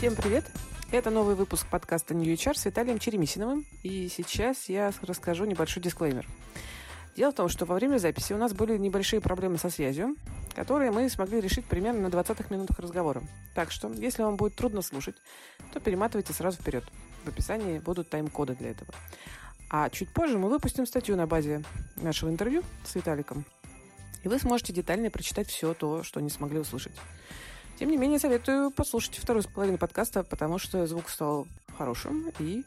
Всем привет! Это новый выпуск подкаста New HR с Виталием Черемисиновым. И сейчас я расскажу небольшой дисклеймер. Дело в том, что во время записи у нас были небольшие проблемы со связью, которые мы смогли решить примерно на 20 минутах разговора. Так что, если вам будет трудно слушать, то перематывайте сразу вперед. В описании будут тайм-коды для этого. А чуть позже мы выпустим статью на базе нашего интервью с Виталиком. И вы сможете детально прочитать все то, что не смогли услышать. Тем не менее, советую послушать вторую половину подкаста, потому что звук стал хорошим, и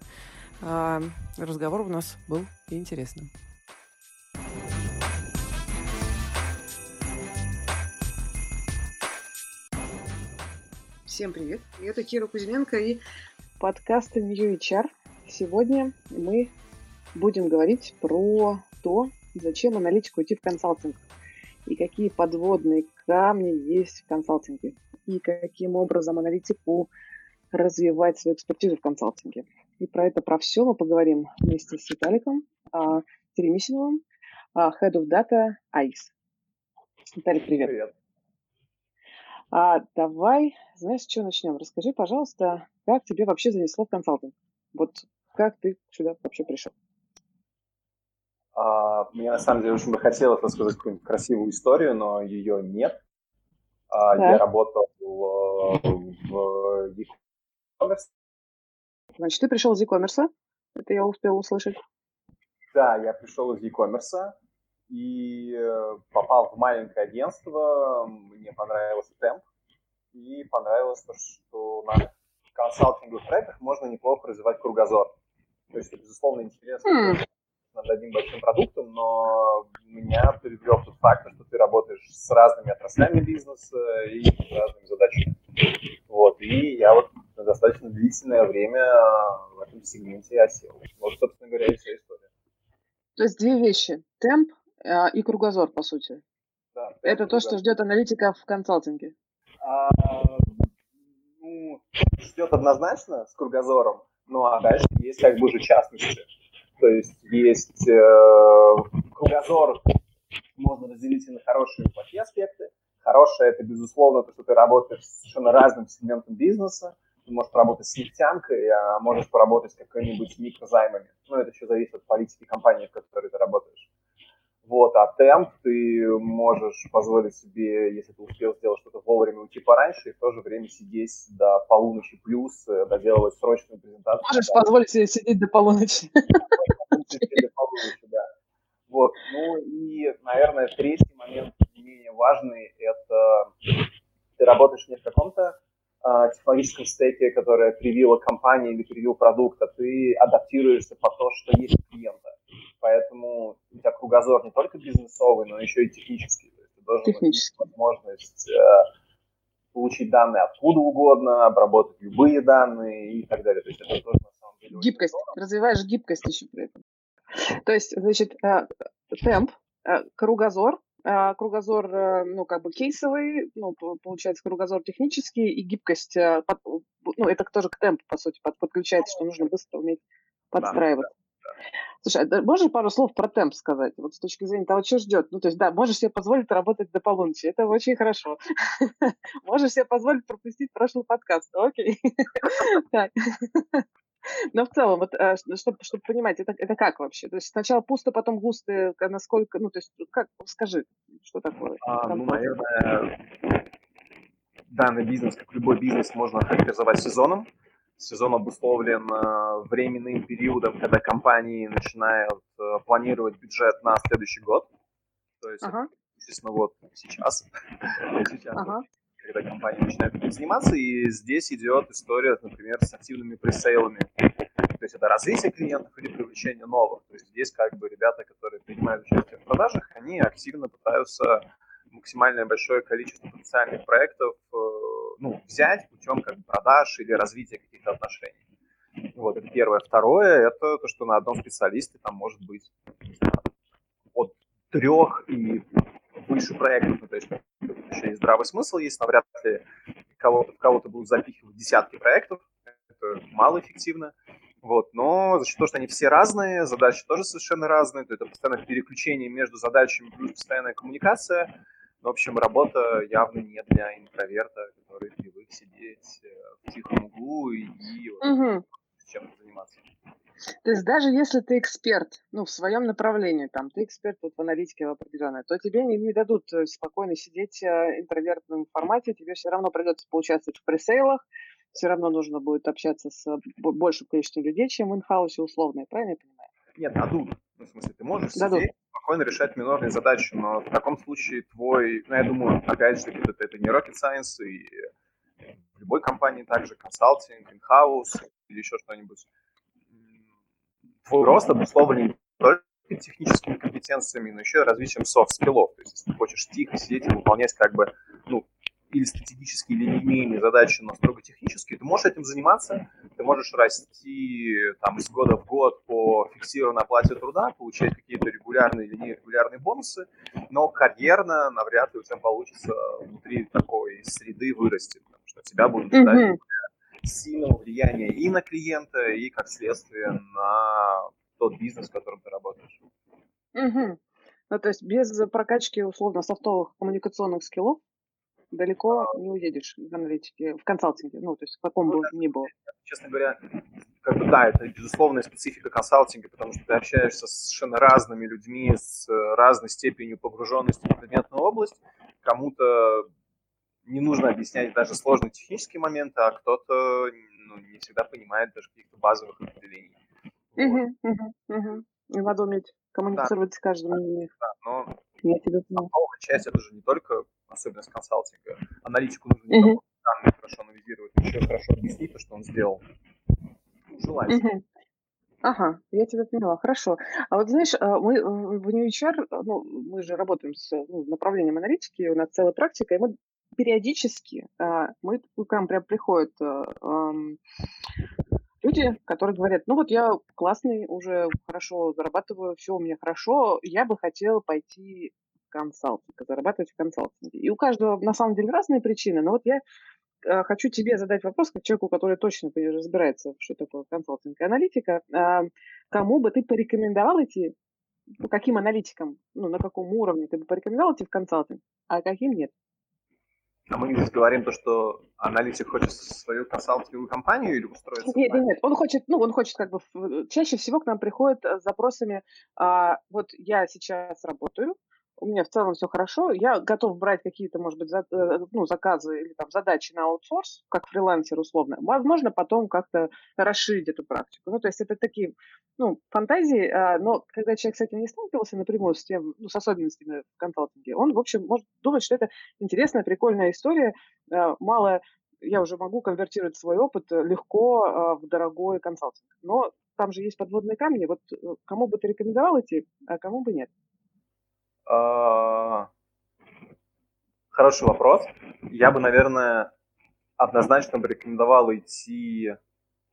э, разговор у нас был интересным. Всем привет! Это Кира Кузьменко и подкаст New HR. Сегодня мы будем говорить про то, зачем аналитику идти в консалтинг и какие подводные камни есть в консалтинге и каким образом аналитику развивать свою экспертизу в консалтинге. И про это, про все мы поговорим вместе с Виталиком а, Теремисиновым, а, Head of Data ICE. Виталик, привет. Привет. А, давай, знаешь, с чего начнем? Расскажи, пожалуйста, как тебе вообще занесло в консалтинг? Вот как ты сюда вообще пришел? А, мне на самом деле очень бы хотелось рассказать какую-нибудь красивую историю, но ее нет. А, я работал в e-commerce. Значит, ты пришел из e-commerce? Это я успел услышать. Да, я пришел из e-commerce и э, попал в маленькое агентство. Мне понравился темп. И понравилось то, что на консалтинговых проектах можно неплохо развивать кругозор. То есть, это, безусловно, интересно. Mm над одним большим продуктом, но меня привлек тот факт, что ты работаешь с разными отраслями бизнеса и с разными задачами. Вот, и я вот на достаточно длительное время в этом сегменте осел. Вот, собственно говоря, и вся история. То есть две вещи. Темп э, и кругозор, по сути. Да, Это то, что ждет аналитика в консалтинге. А, ну, ждет однозначно с кругозором, ну а дальше есть как бы уже частности. То есть есть э, кругозор, можно разделить на хорошие и плохие аспекты. Хорошее – это, безусловно, то, что ты работаешь с совершенно разным сегментом бизнеса. Ты можешь поработать с нефтянкой, а можешь поработать с какими-нибудь микрозаймами. Ну, это еще зависит от политики компании, в которой ты работаешь. Вот, а темп ты можешь позволить себе, если ты успел сделать что-то вовремя, уйти пораньше и в то же время сидеть до полуночи плюс, э, доделывать срочную презентацию. Можешь да. позволить себе сидеть до полуночи. До полуночи, да. Вот, ну и, наверное, третий момент, не менее важный, это ты работаешь не в каком-то а, технологическом стеке, которое привила компания или привил продукт, а ты адаптируешься по то, что есть у клиента поэтому у тебя кругозор не только бизнесовый, но еще и технический. То есть ты должен иметь возможность э, получить данные откуда угодно, обработать любые данные и так далее. То есть это тоже на самом деле... Гибкость. Развиваешь гибкость еще при этом. То есть, значит, э, темп, э, кругозор, э, кругозор, ну, как бы кейсовый, ну, получается, кругозор технический и гибкость, под, ну, это тоже к темпу, по сути, под, подключается, что нужно быстро уметь подстраиваться. Слушай, а можешь пару слов про темп сказать? Вот с точки зрения того, что ждет. Ну, то есть, да, можешь себе позволить работать до полуночи. Это очень хорошо. Можешь себе позволить пропустить прошлый подкаст. Окей. Но в целом, вот, чтобы, чтобы понимать, это, это как вообще? То есть сначала пусто, потом густо, насколько, ну, то есть, как, скажи, что такое? А, ну, наверное, данный бизнес, как любой бизнес, можно характеризовать сезоном. Сезон обусловлен э, временным периодом, когда компании начинают э, планировать бюджет на следующий год. То есть, ага. естественно, вот сейчас, сейчас ага. Когда компании начинают этим заниматься, и здесь идет история, например, с активными пресейлами. То есть это развитие клиентов или привлечение новых. То есть здесь как бы ребята, которые принимают участие в продажах, они активно пытаются максимальное большое количество потенциальных проектов э, ну, взять путем как бы, продаж или развития каких-то отношений. Вот, это первое. Второе, это то, что на одном специалисте там может быть от трех и выше проектов. Ну, то есть еще и здравый смысл есть, но вряд ли кого-то, кого-то будут запихивать десятки проектов. Это малоэффективно. Вот, но за счет того, что они все разные, задачи тоже совершенно разные, то это постоянное переключение между задачами плюс постоянная коммуникация, в общем, работа явно не для интроверта, который привык сидеть э, в тихом углу и, и вот, Мгм. чем-то заниматься. То есть даже если ты эксперт, ну, в своем направлении, там, ты эксперт вот в аналитике в определенной, то тебе не, не дадут э, спокойно сидеть э, интровертном формате, тебе все равно придется поучаствовать в пресейлах, все равно нужно будет общаться с э, большим количеством людей, чем в инхаусе условно, я правильно я понимаю? Нет, дадут. Ну, в смысле, ты можешь Дадут. сидеть, спокойно решать минорные задачи, но в таком случае твой, ну, я думаю, опять же, это, это не rocket science, и в любой компании также консалтинг, in-house или еще что-нибудь. М, Твой рост обусловлен не только техническими компетенциями, но еще и развитием софт-скиллов. То есть, если ты хочешь тихо сидеть и выполнять как бы, ну, или стратегические, или линейные задачи, но строго технические, ты можешь этим заниматься, ты можешь расти там из года в год по фиксированной оплате труда, получать какие-то регулярные или нерегулярные бонусы, но карьерно навряд ли у тебя получится внутри такой среды вырасти, потому что тебя будет ждать Мгм. Сильного влияния и на клиента, и как следствие на тот бизнес, в котором ты работаешь. Мгм. Ну, то есть без прокачки условно софтовых коммуникационных скиллов далеко не уедешь в аналитике, в консалтинге, ну, то есть в каком Ну бы да. ни было. Честно говоря, как бы да, это безусловная специфика консалтинга, потому что ты общаешься с совершенно разными людьми, с э, разной степенью погруженности в предметную область. Кому-то не нужно объяснять даже сложные технические моменты, а кто-то ну, не всегда понимает даже каких-то базовых определений. Мгм, мгм. И надо уметь коммуницировать с каждым из них. Да, но Я тебя софтовая часть это же не только особенность консалтинга. Аналитику нужно не только данные хорошо анализировать, еще хорошо объяснить то, что он сделал. Ну, Желательно. Мгм. Ага, я тебя поняла, хорошо. А вот знаешь, а, мы в New HR, э, ну, мы же работаем с ну, направлением аналитики, у нас целая практика, и мы периодически, а, мы, к нам прям приходят э, ам, люди, которые говорят, ну вот я классный, уже хорошо зарабатываю, все у меня хорошо, я бы хотел пойти в консалтинг, зарабатывать в консалтинге. И у каждого на самом деле разные причины, но вот я э, хочу тебе задать вопрос, как человеку, который точно разбирается, что такое консалтинг и аналитика. А, Кому бы ты порекомендовал идти, ну, каким аналитикам, ну, на каком уровне ты бы порекомендовал идти в консалтинг, а каким нет? А мы здесь говорим то, что аналитик хочет свою консалтинговую компанию или устроиться Нет, нет, нет, он хочет, ну, он хочет как бы, чаще всего к нам приходит э, с запросами, а, вот я сейчас работаю, у меня в целом все хорошо, я готов брать какие-то, может быть, за- э, ну, заказы или там задачи на аутсорс, как фрилансер условно. Возможно, потом как-то расширить эту практику. Ну, то есть это такие, ну, фантазии, а, но когда человек с этим не сталкивался напрямую, с тем, ну, с особенностями в консалтинге, он, в общем, может думать, что это интересная, прикольная история, а, мало я уже могу конвертировать свой опыт э, легко в дорогой консалтинг. Но там же есть подводные камни. Вот э, кому бы ты рекомендовал идти, а кому бы нет? А, Хороший вопрос. Я бы, наверное, однозначно бы рекомендовал идти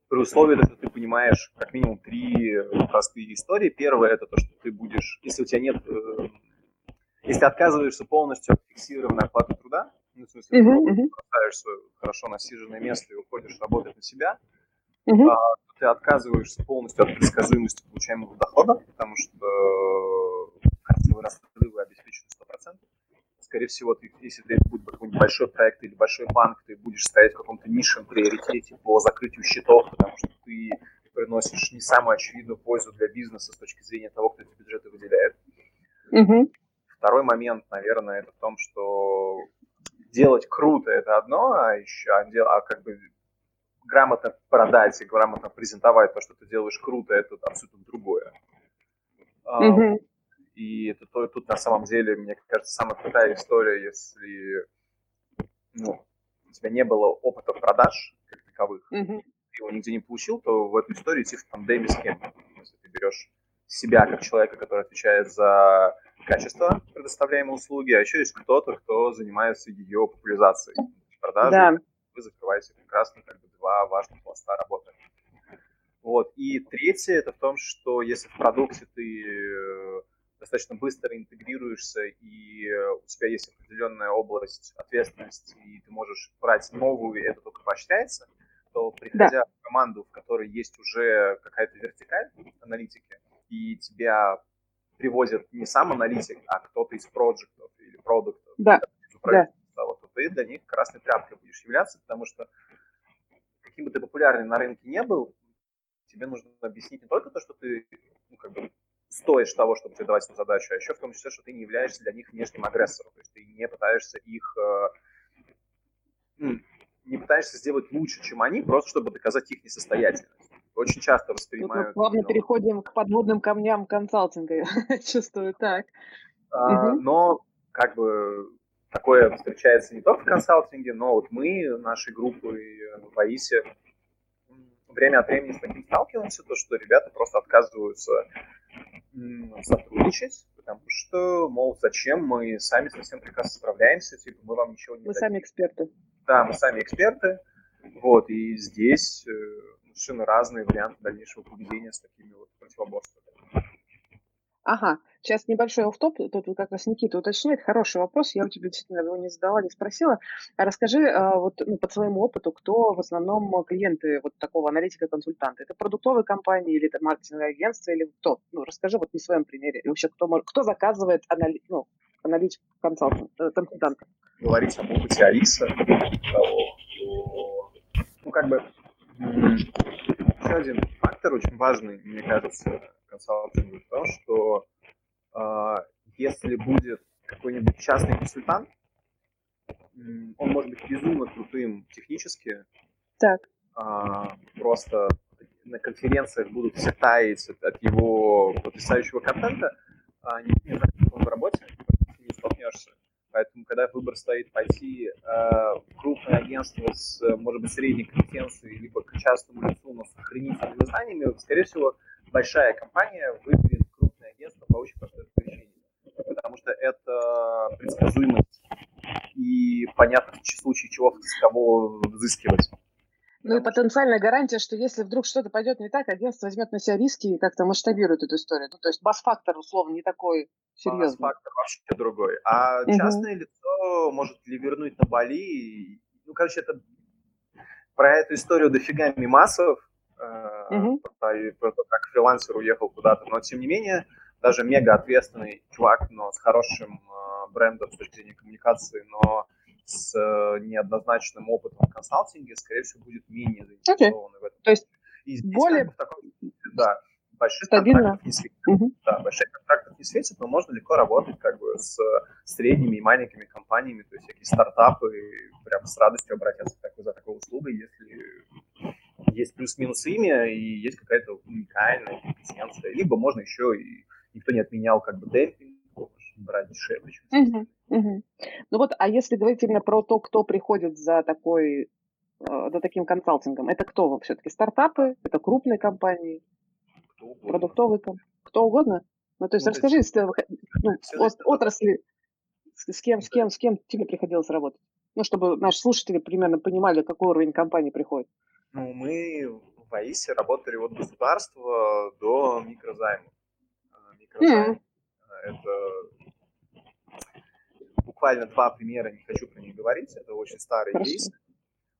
при условии, что ты понимаешь как минимум три простые истории. Первое это то, что ты будешь, если у тебя нет, э, если отказываешься полностью от фиксированной оплаты труда, ну, в смысле, ты Мгм, мгм, бросаешь свое хорошо насиженное место и уходишь работать на себя, мгм. а, ты отказываешься полностью от предсказуемости получаемого дохода, потому что красивые расходы обеспечены 100%. Скорее всего, ты, если ты будет какой-нибудь большой проект или большой банк, ты будешь стоять в каком-то низшем приоритете по закрытию счетов, потому что ты приносишь не самую очевидную пользу для бизнеса с точки зрения того, кто эти бюджеты выделяет. Мгм. Второй момент, наверное, это в том, что делать круто это одно, а еще а а как бы грамотно продать и грамотно презентовать то, что ты делаешь круто, это абсолютно другое. Мгм. И это то- тут на самом деле, мне кажется, самая крутая история, если ну, у тебя не было опыта продаж как таковых, Мгм. ты его нигде не получил, то в эту историю идти в тандеме с кем-то. Если ты берешь себя как человека, который отвечает за качество предоставляемой услуги, а еще есть кто-то, кто занимается ее популяризацией. Продажей, Да. вы закрываете прекрасно как бы два важных пласта работы. Вот. И третье, это в том, что если в продукте ты э, достаточно быстро интегрируешься, и э, у тебя есть определенная область ответственности, и ты можешь брать новую, и это только поощряется, то приходя в команду, в которой есть уже какая-то вертикаль аналитики, и тебя привозят не сам аналитик, а кто-то из проектов или продуктов, Да. да, вот ты для них красной тряпкой будешь являться, потому что каким бы ты популярным на рынке не был, тебе нужно объяснить не только то, что ты ну, как бы стоишь того, чтобы тебе давать им задачу, а еще в том числе, что ты не являешься для них внешним агрессором, то есть ты не пытаешься их э, не пытаешься сделать лучше, чем они, просто чтобы доказать их несостоятельность. Очень часто воспринимают... Тут мы плавно ну, переходим к подводным камням консалтинга, я чувствую, так. А, угу. Но как бы такое встречается не только в консалтинге, но вот мы, нашей группой в АИСе, время от времени с таким сталкиваемся, то, что ребята просто отказываются сотрудничать, потому что, мол, зачем мы сами совсем прекрасно справляемся, типа мы вам ничего не Мы дадим. сами эксперты. Да, мы сами эксперты, вот, и здесь э, совершенно разные варианты дальнейшего поведения с такими вот противоборствами. Ага, сейчас небольшой офф-топ, тут как раз Никита уточняет, хороший вопрос, я у тебя действительно его не задала, не спросила. А расскажи а, вот ну, по своему опыту, кто в основном клиенты вот такого аналитика-консультанта? Это продуктовые компании или это маркетинговое агентство или кто? Ну, расскажи вот на своем примере. И вообще, кто, кто заказывает анали... ну, аналитику э, консультанта? Говорить об опыте Алиса, то, ну, как бы, еще один фактор очень важный, мне кажется, консалтинга в том, что э, если будет какой-нибудь частный консультант, он может быть безумно крутым технически. Так. Э, просто на конференциях будут все таять от, его потрясающего контента, а не, не знаю, как он в работе, не столкнешься. Поэтому, когда выбор стоит пойти э, в крупное агентство с, может быть, средней компетенцией, либо к частному лицу, но с охренительными знаниями, скорее всего, большая компания выберет по очень простой причине. Потому что это предсказуемость и понятно, в случае чего с кого взыскивать. Ну и потенциальная гарантия, что если вдруг что-то пойдет не так, агентство возьмет на себя риски и как-то масштабирует эту историю. Ну, то есть бас-фактор, условно, не такой серьезный. Бас-фактор вообще другой. А угу. частное лицо может ли вернуть на Бали. Ну, короче, это про эту историю дофига мимасов, угу. про, про то, как фрилансер уехал куда-то. Но, тем не менее, даже мега ответственный чувак, но с хорошим э, брендом с точки зрения коммуникации, но с э, неоднозначным опытом в консалтинге, скорее всего, будет менее заинтересованы okay. в этом. То есть и здесь более... Как бы, такой, да, больших Стабильно. контрактов не светит. Угу. Да, больших контрактов не светит, но можно легко работать как бы с средними и маленькими компаниями, то есть всякие стартапы, прям с радостью обратятся к такой, за такой услугой, если есть плюс-минус имя и есть какая-то уникальная компетенция. Либо можно еще и никто не отменял как бы демпинг, брать дешевле. Угу, угу. Ну вот, а если говорить именно про то, кто приходит за такой, э, за таким консалтингом, это кто все-таки? Стартапы? Это крупные компании? Продуктовые компании? Кто угодно? Ну, то есть ну, расскажи, есть, ну, отрасли, с, с кем, с кем, с кем тебе приходилось работать? Ну, чтобы наши слушатели примерно понимали, какой уровень компании приходит. Ну, мы в АИСе работали от государства до микрозайма. А, микрозайм mm. это буквально два примера, не хочу про них говорить, это очень старые Хорошо. кейсы.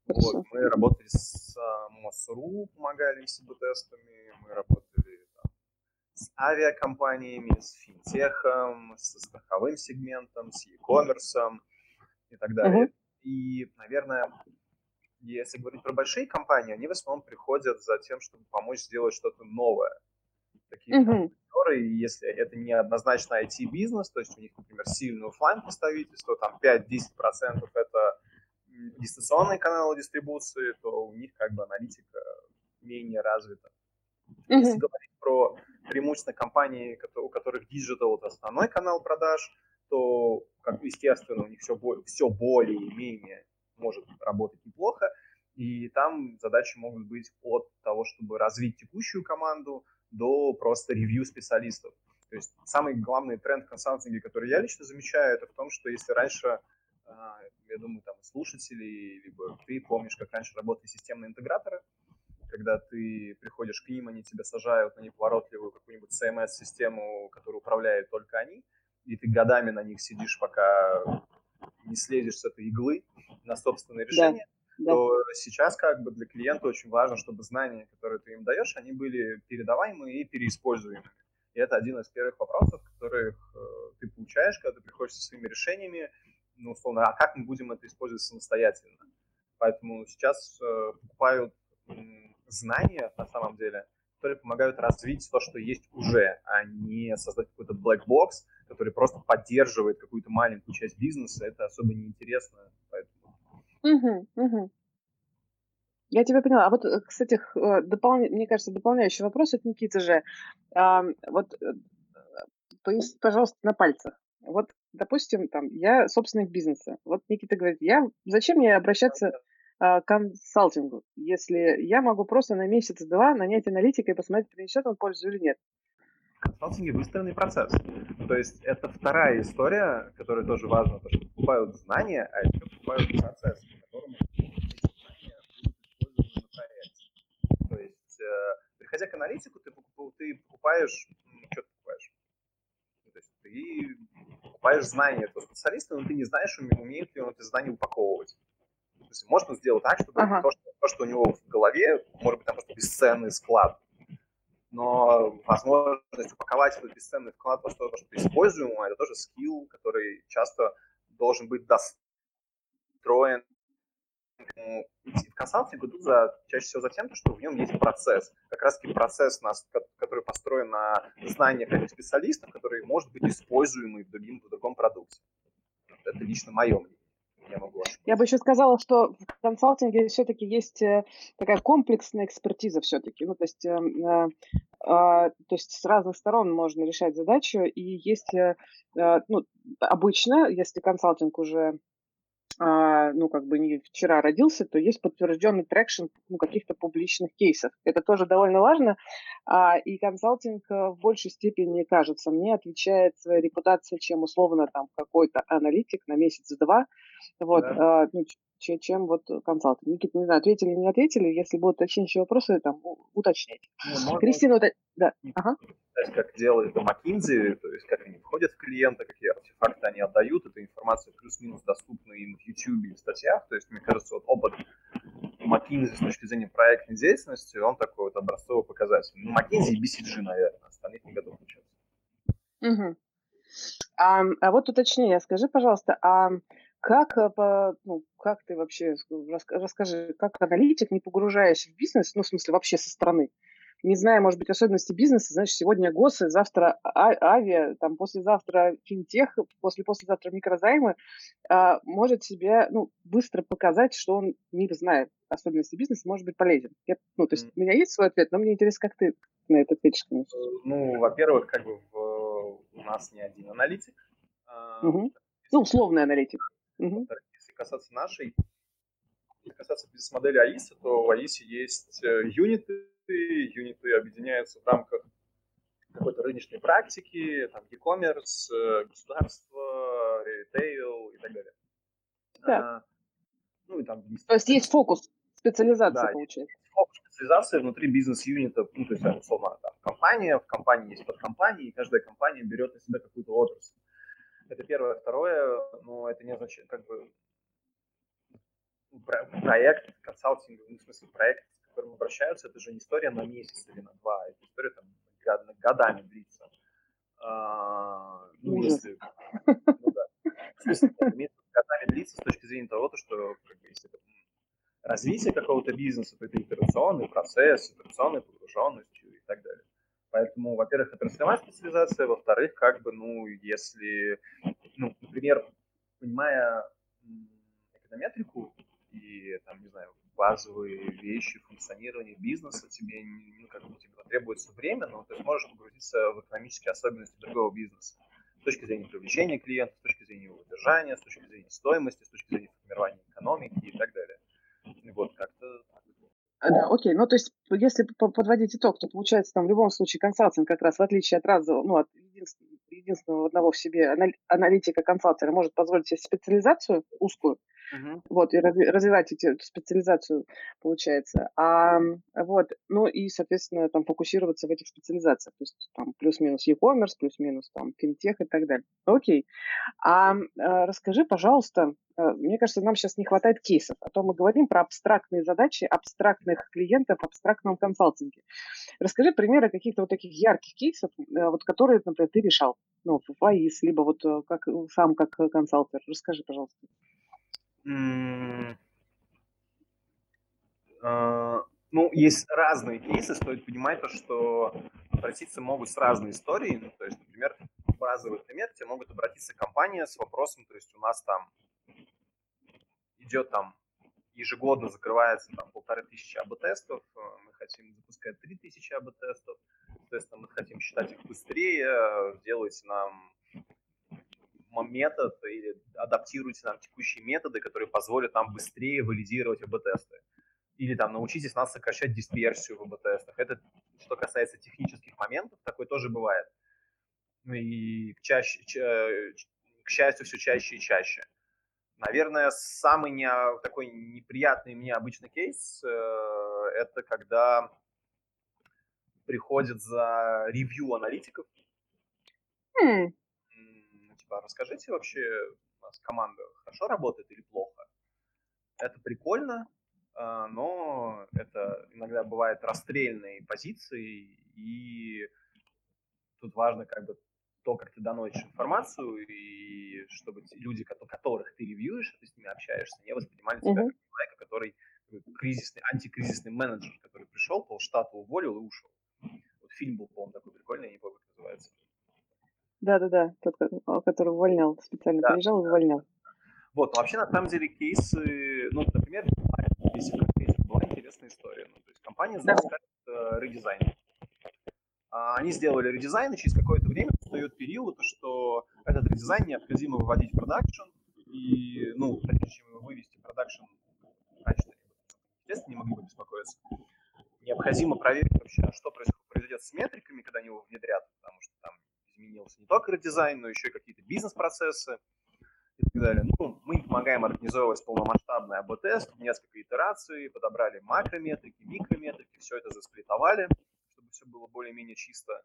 Вот, мы работали с МОСРУ, помогали СБ-тестами, мы работали там, с авиакомпаниями, с финтехом, со страховым сегментом, с e-commerce и так далее. Uh-huh. И, наверное, если говорить про большие компании, они в основном приходят за тем, чтобы помочь сделать что-то новое. Такие mm-hmm. которые, если это не однозначно IT-бизнес, то есть у них, например, сильное офлайн представительство, там 5-10% это дистанционные каналы дистрибуции, то у них как бы аналитика менее развита. Mm-hmm. Если говорить про преимущественно компании, у которых digital это основной канал продаж, то, как естественно, у них все, все более-менее может работать неплохо. И там задачи могут быть от того, чтобы развить текущую команду, до просто ревью специалистов. То есть самый главный тренд в консалтинге, который я лично замечаю, это в том, что если раньше, а, я думаю, там слушатели, либо ты помнишь, как раньше работали системные интеграторы, когда ты приходишь к ним, они тебя сажают на неповоротливую какую-нибудь CMS-систему, которую управляют только они, и ты годами на них сидишь, пока не слезешь с этой иглы на собственное решение, да, то да. сейчас как бы для клиента очень важно, чтобы знания, которые ты им даешь, они были передаваемы и переиспользуемы. И это один из первых вопросов, которых э, ты получаешь, когда ты приходишь со своими решениями. ну, условно, а как мы будем это использовать самостоятельно? Поэтому сейчас э, покупают знания, на самом деле, которые помогают развить то, что есть уже, а не создать какой-то black box, который просто поддерживает какую-то маленькую часть бизнеса. Это особо неинтересно. Поэтому... Угу, угу. Я тебя поняла. А вот, э, кстати, э, допол... мне кажется, дополняющий вопрос от Никиты же. А, вот э, поясни, пожалуйста, на пальцах. Вот, допустим, там, я собственник бизнеса. Вот Никита говорит, я, зачем мне обращаться а, к консалтингу, если я могу просто на месяц-два нанять аналитика и посмотреть, принесет он пользу или нет? Консалтинге выстроенный процесс. То есть это вторая история, которая тоже важна, то, что покупают знания, а еще покупают процесс, по которому приходя к аналитику, ты, ты покупаешь, что ты покупаешь? То есть ты покупаешь знания этого специалиста, но ты не знаешь, умеет ли он эти знания упаковывать. То есть можно сделать так, чтобы ага. то, что, то, что у него в голове, может быть, там просто бесценный склад, но возможность упаковать этот бесценный вклад во что-то, что используемое, это тоже скилл, который часто должен быть достроен идти в консалтинг идут за, чаще всего за тем, что в нем есть процесс. Как раз таки процесс, который построен на знаниях этих специалистов, который может быть используемый в, другим, в другом продукте. Это лично мое мнение. Я, могу я бы еще сказала, что в консалтинге все-таки есть э, такая комплексная экспертиза все-таки. Ну, то есть, э, э, э, то есть с разных сторон можно решать задачу. И есть, э, э ну, обычно, если консалтинг уже а, ну, как бы не вчера родился, то есть подтвержденный traction ну, каких-то публичных кейсов. Это тоже довольно важно. А, и консалтинг э, в большей степени, кажется мне, отвечает своей репутации, чем условно там какой-то аналитик на месяц-два. Вот, да. а, ну, чем, чем вот консалтинг. Никита, не знаю, ответили или не ответили. Если будут уточняющие вопросы, там, уточняйте. Ну, Кристина, уто... да. Ага. Как делает McKinsey, то есть как они входят в клиента, какие артефакты они отдают, эта информация плюс-минус доступна им в YouTube и в статьях. То есть, мне кажется, вот опыт McKinsey с точки зрения проектной деятельности, он такой вот образцовый показатель. Ну, McKinsey и BCG, наверное, остальных не готов учиться. Угу. А, а вот уточнение, скажи, пожалуйста, а как, э, ну, как ты вообще, расскажи, как аналитик, не погружаясь в бизнес, ну, в смысле, вообще со стороны, не зная, может быть, особенности бизнеса, значит, сегодня ГОСы, завтра а, авиа, там, послезавтра финтех, после-послезавтра микрозаймы, а, может себе, ну, быстро показать, что он не знает особенности бизнеса, может быть полезен. Я, ну, то есть mm. у меня есть свой ответ, но мне интересно, как ты на это ответишь, конечно. Ну, во-первых, как бы в, у нас не один аналитик. Угу. Ну, условный аналитик. Угу. Если касаться нашей, если касаться бизнес-модели АИСа, то в АИСе есть э, юниты, юниты объединяются в рамках какой-то рыночной практики, там, e-commerce, э, государство, ритейл и так далее. Да. А, ну и там... То есть есть фокус, специализация да, получается. Фокус, специализация внутри бизнес-юнита, ну, то есть, условно, там, компания, в компании есть подкомпании, и каждая компания берет на себя какую-то отрасль. Это первое. Второе, ну, это не означает, как бы, проект, консалтинг, ну, в смысле, проект, к которому обращаются, это же не история на месяц или на два, это история там годами длится. А, ну, если, ну, да. В смысле, годами длится с точки зрения того, что, как бы, если это развитие какого-то бизнеса, то это итерационный процесс, итерационная погруженность и так далее. Поэтому, во-первых, отраслевая специализация, во-вторых, как бы, ну, если, ну, например, понимая эконометрику и, там, не знаю, базовые вещи функционирования бизнеса, тебе, ну, как бы, тебе потребуется время, но ты сможешь погрузиться в экономические особенности другого бизнеса с точки зрения привлечения клиентов, с точки зрения его удержания, с точки зрения стоимости, с точки зрения формирования экономики и так далее. Вот как-то да, окей. Ну, то есть, если подводить итог, то получается, там, в любом случае, консалтинг как раз, в отличие от разового, ну, от единственного, единственного одного в себе аналитика консалтера, может позволить себе специализацию узкую, uh-huh. вот, и развивать эти, эту специализацию, получается. А, вот, ну, и, соответственно, там, фокусироваться в этих специализациях, то есть, там, плюс-минус e-commerce, плюс-минус, там, финтех и так далее. Окей. А, а расскажи, пожалуйста, Э, мне кажется, нам сейчас не хватает кейсов. А то мы говорим про абстрактные задачи, абстрактных клиентов, абстрактном консалтинге. Расскажи примеры каких-то вот таких ярких кейсов, э, вот которые, например, ты решал. ну, в ФАИС, либо вот э, как сам как консалтер? Расскажи, пожалуйста. Uh, ну, есть разные кейсы, стоит понимать то, что обратиться могут с разной историей. Ну, то есть, например, базовый пример, тебе могут обратиться компания с вопросом, то есть у нас там идет там ежегодно закрывается там полторы тысячи АБ-тестов, э, мы хотим запускать три тысячи АБ-тестов, соответственно, мы хотим считать их быстрее, делайте нам метод или адаптируйте нам текущие методы, которые позволят нам быстрее валидировать АБ-тесты. Или там научитесь нас сокращать дисперсию в АБ-тестах. Это что касается технических моментов, такое тоже бывает. Ну и чаще, к счастью, все чаще и чаще. Наверное, самый не, такой неприятный мне обычный кейс э, это когда приходит за ревью аналитиков. Mm. Типа, расскажите вообще, у нас команда хорошо работает или плохо? Это прикольно, э, но это иногда бывает расстрельные позиции, и тут важно как бы то, как ты доносишь информацию, и чтобы люди, которых ты ревьюешь, ты с ними общаешься, не воспринимали тебя как человека, который кризисный, антикризисный менеджер, который пришел, полштата уволил и ушел. Вот фильм был, по-моему, такой прикольный, я не помню, как называется. Да-да-да, тот, который увольнял, специально да, приезжал и увольнял. Вот, но вообще, на самом деле, кейсы, ну, например, если была интересная история. Ну, то есть компания запускает да. э, редизайн. А, они сделали редизайн, и через какое-то время встает период, что этот редизайн необходимо выводить в production, и, ну, прежде чем его вывести в production, раньше, естественно, не могли бы беспокоиться. Необходимо проверить вообще, что произойдет с метриками, когда они его внедрят, потому что там изменился не только редизайн, но еще и какие-то бизнес-процессы и так далее. Ну, мы помогаем организовывать полномасштабный АБ-тест, несколько итераций, подобрали макрометрики, микрометрики, все это засплитовали все было более-менее чисто,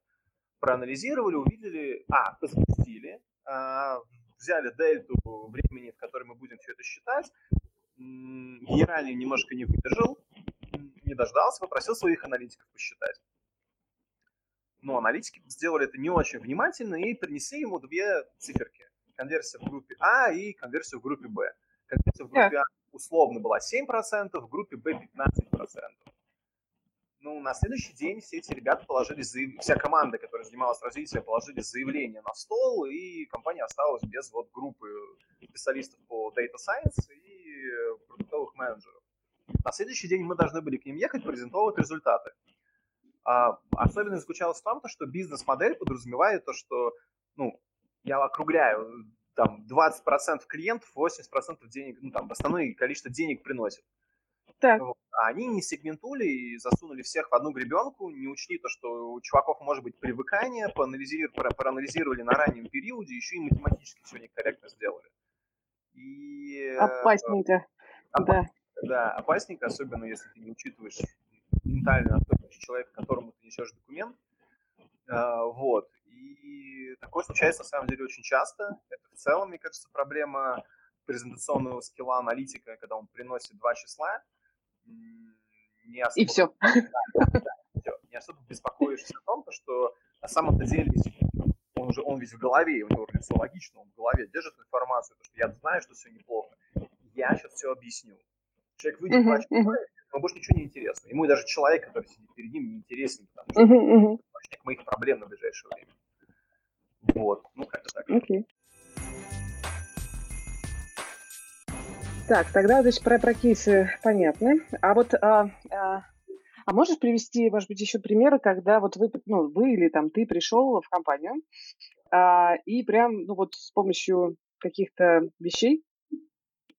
проанализировали, увидели, а, запустили, а, взяли дельту времени, в которой мы будем все это считать, генеральный немножко не выдержал, не дождался, попросил своих аналитиков посчитать. Но аналитики сделали это не очень внимательно и принесли ему две циферки. Конверсия в группе А и конверсия в группе Б. Конверсия в группе А условно была 7%, в группе Б 15% ну, на следующий день все эти ребята положили, заяв... вся команда, которая занималась развитием, положили заявление на стол, и компания осталась без вот группы специалистов по Data Science и продуктовых менеджеров. На следующий день мы должны были к ним ехать, презентовать результаты. А, особенность заключалась в том, что бизнес-модель подразумевает то, что, ну, я округляю, там 20% клиентов, 80% денег, ну, там, основное количество денег приносит. Так. А они не сегментули и засунули всех в одну гребенку, не учли то, что у чуваков может быть привыкание, проанализировали, проанализировали на раннем периоде, еще и математически все некорректно сделали. И, э, опасненько. Опасненько, да. да, опасненько, особенно если ты не учитываешь ментальную особенность человека, которому ты несешь документ. А, вот. И такое случается на самом деле очень часто. Это в целом, мне кажется, проблема презентационного скилла аналитика, когда он приносит два числа, не особо... И все. Да, да, все. Не особо беспокоишься о том, что на самом-то деле он же он весь в голове, у него лицо логично, он в голове держит информацию, потому что я знаю, что все неплохо. Я сейчас все объясню. Человек выйдет uh-huh, uh-huh. Ему больше ничего не интересно. Ему даже человек, который сидит перед ним, не интересен, потому что uh-huh, uh-huh. моих проблем на ближайшее время. Вот, ну как-то так. Okay. Так, тогда, значит, про, про кейсы понятны. А вот а, а, а можешь привести, может быть, еще примеры, когда вот вы, ну, вы или там ты пришел в компанию а, и прям, ну вот с помощью каких-то вещей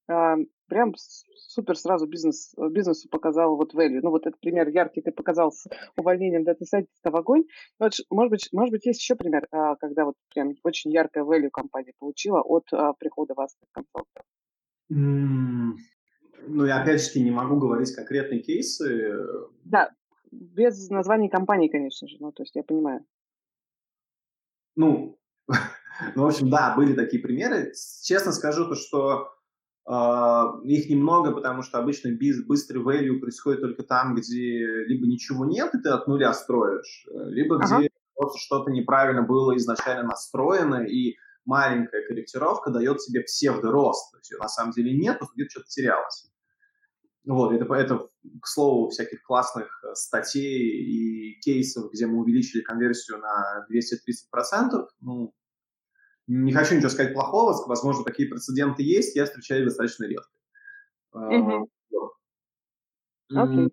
прям супер сразу бизнес, бизнесу показал вот value. Ну, вот этот пример яркий ты показал с увольнением дата-сайентиста в огонь. Вот, может быть, может быть, есть еще пример, а, когда вот прям очень яркая value компания получила от а, прихода вас как консалтера. Ну, я опять же не могу говорить конкретные кейсы. Да, без названий компании, конечно же, ну, то есть я понимаю. Ну, ну, в общем, да, были такие примеры. Честно скажу то, что э, их немного, потому что обычно биз, быстрый value происходит только там, где либо ничего нет, и ты от нуля строишь, либо ага. где просто что-то неправильно было изначально настроено, и маленькая корректировка дает себе псевдорост. То есть ее на самом деле нет, но где-то что-то терялось. Вот, это, это, к слову, всяких классных э, статей и кейсов, где мы увеличили конверсию на 230%. Ну, не хочу ничего сказать плохого, возможно, такие прецеденты есть, я встречаю достаточно редко. Mm-hmm. Okay.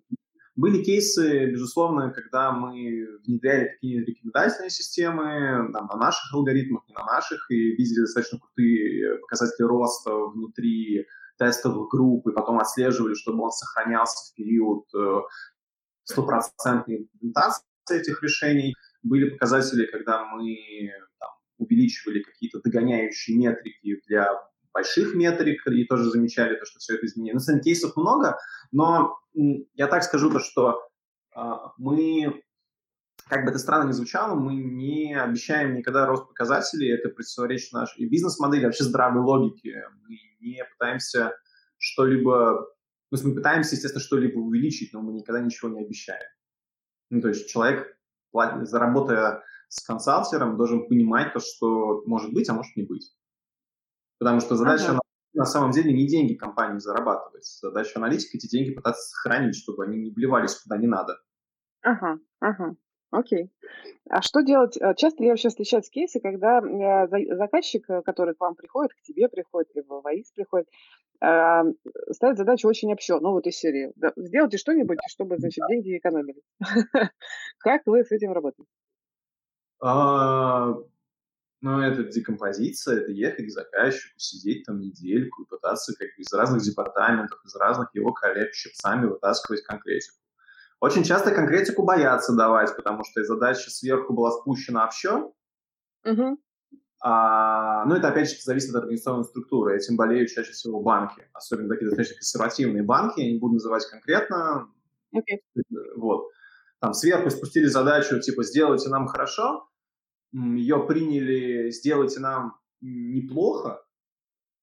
Были кейсы, безусловно, когда мы внедряли такие рекомендательные системы там, на наших алгоритмах, не на наших, и видели достаточно крутые показатели роста внутри тестовых групп, и потом отслеживали, чтобы он сохранялся в период э, стопроцентной имплементации этих решений. Были показатели, когда мы увеличивали какие-то догоняющие метрики для больших метрик, и тоже замечали, то, что все это изменилось. На самом деле кейсов много, но я так скажу, то, что э, мы, как бы это странно ни звучало, мы не обещаем никогда рост показателей, это противоречит нашей бизнес-модели, вообще здравой логике. Мы не пытаемся что-либо, то есть мы пытаемся, естественно, что-либо увеличить, но мы никогда ничего не обещаем. Ну, то есть человек, заработая с консалтером, должен понимать то, что может быть, а может не быть. Потому что задача ага. на, на самом деле не деньги компании зарабатывать. Задача аналитика эти деньги пытаться сохранить, чтобы они не вливались куда не надо. Ага, ага. Окей. А что делать? Э, часто ли вообще встречаются кейсы, когда э, заказчик, э, который к вам приходит, к тебе приходит, или в ВАИС приходит, ставит задачу очень общо, ну вот из серии. Сделайте что-нибудь, чтобы, значит, деньги экономили. Как вы с этим работаете? А, ну, это декомпозиция, это ехать к заказчику, сидеть там недельку и пытаться как бы из разных департаментов, из разных его коллег щипцами вытаскивать конкретику. Очень часто конкретику боятся давать, потому что задача сверху была спущена общо. Угу. А, ну, это, опять же, зависит от организационной структуры. Этим болеют чаще всего банки, особенно такие достаточно консервативные банки, я не буду называть конкретно. Okay. Вот. Там сверху спустили задачу, типа, сделайте нам хорошо, ее приняли, сделайте нам неплохо,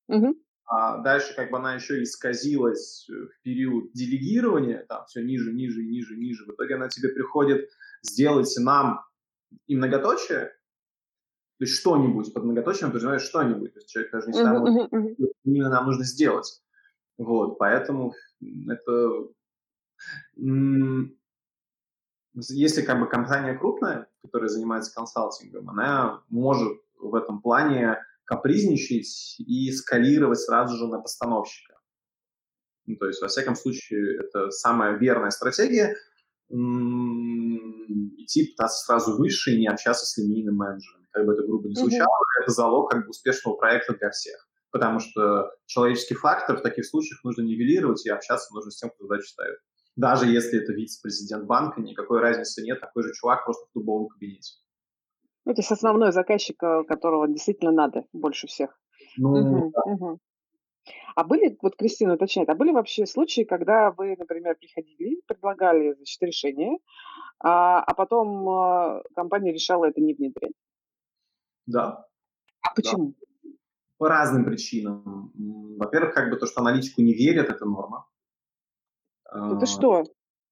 угу. А дальше как бы она еще исказилась в период делегирования, там все ниже, ниже, ниже, ниже. В итоге она тебе приходит, сделайте нам и многоточие, то есть что-нибудь под многоточием подразумевает что-нибудь. То есть человек даже не всегда uh-huh, uh-huh. именно нам нужно сделать. Вот, поэтому это если как бы компания крупная, которая занимается консалтингом, она может в этом плане капризничать и скалировать сразу же на постановщика. Ну, то есть, во всяком случае, это самая верная стратегия идти пытаться сразу выше и не общаться с линейным менеджером. Как бы это грубо не звучало, mm-hmm. это залог как бы успешного проекта для всех. Потому что человеческий фактор в таких случаях нужно нивелировать, и общаться нужно с тем, кто задачу ставит. Даже если это вице-президент банка, никакой разницы нет, такой же чувак просто в дубовом кабинете. Ну, то есть основной заказчик, э, которого действительно надо больше всех. Ну, угу, да. угу. А были, вот Кристина уточняет, а были вообще случаи, когда вы, например, приходили, предлагали, значит, решение, а, а потом а, компания решала это не внедрять? Да. А почему? Да. По разным причинам. Во-первых, как бы то, что аналитику не верят, это норма. Это что?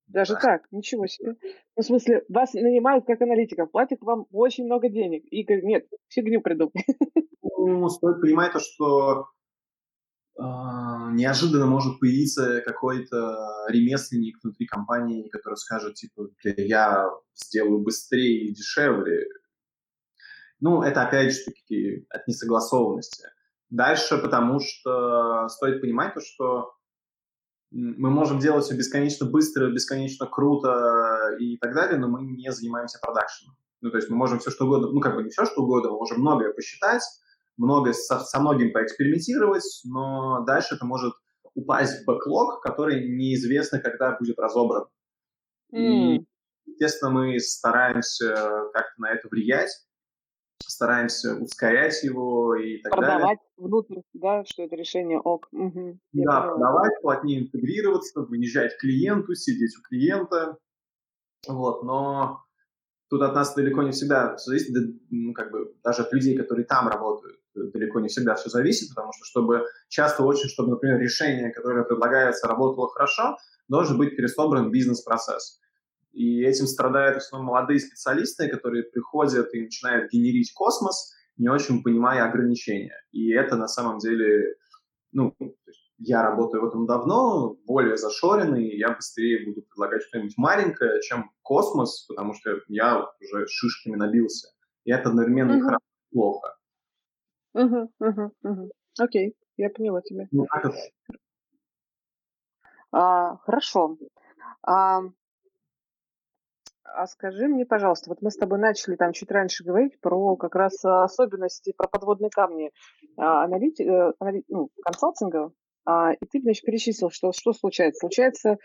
Даже да. так? Ничего себе. Ну, в смысле, вас нанимают как аналитиков, платят вам очень много денег. И говорят, нет, фигню приду. Ну, стоит понимать то, что э, неожиданно может появиться какой-то ремесленник внутри компании, который скажет, типа, я сделаю быстрее и дешевле. Ну, это опять же таки от несогласованности. Дальше, потому что стоит понимать то, что мы можем делать все бесконечно быстро, бесконечно круто и так далее, но мы не занимаемся продакшеном. Ну, то есть мы можем все что угодно, ну, как бы не все что угодно, мы можем многое посчитать, многое со, со многим поэкспериментировать, но дальше это может упасть в бэклог, который неизвестно, когда будет разобран. Mm. И, естественно, мы стараемся как-то на это влиять, стараемся ускорять его и так продавать далее. Продавать внутрь, да, что это решение ок. Угу. Да, продавать, плотнее интегрироваться, выезжать к клиенту, сидеть у клиента. Вот, но тут от нас далеко не всегда зависит, ну, как бы даже от людей, которые там работают, далеко не всегда все зависит, потому что чтобы часто очень, чтобы, например, решение, которое предлагается, работало хорошо, должен быть пересобран бизнес-процесс. И этим страдают в основном молодые специалисты, которые приходят и начинают генерить космос, не очень понимая ограничения. И это на самом деле, ну, я работаю в этом давно, более зашоренный, я быстрее буду предлагать что-нибудь маленькое, чем космос, потому что я уже шишками набился. И это одновременно uh-huh. хорошо и плохо. Угу, угу, угу. Окей, я поняла тебя. Ну, как это? А, хорошо. А, а скажи мне, пожалуйста, вот мы с тобой начали там чуть раньше говорить про как раз особенности, про подводные камни а, аналити, э, анали, ну, консалтинга, а, и ты, значит, перечислил, что, что случается. Случается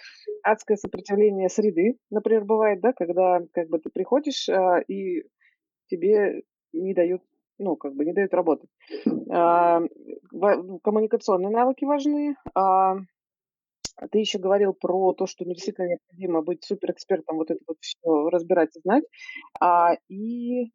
адское сопротивление среды, например, бывает, да, когда как бы ты приходишь а, и тебе не дают ну, как бы не дают работать. А, коммуникационные навыки важны. А, ты еще говорил про то, что действительно необходимо быть суперэкспертом, вот это вот все разбирать и знать. А, и,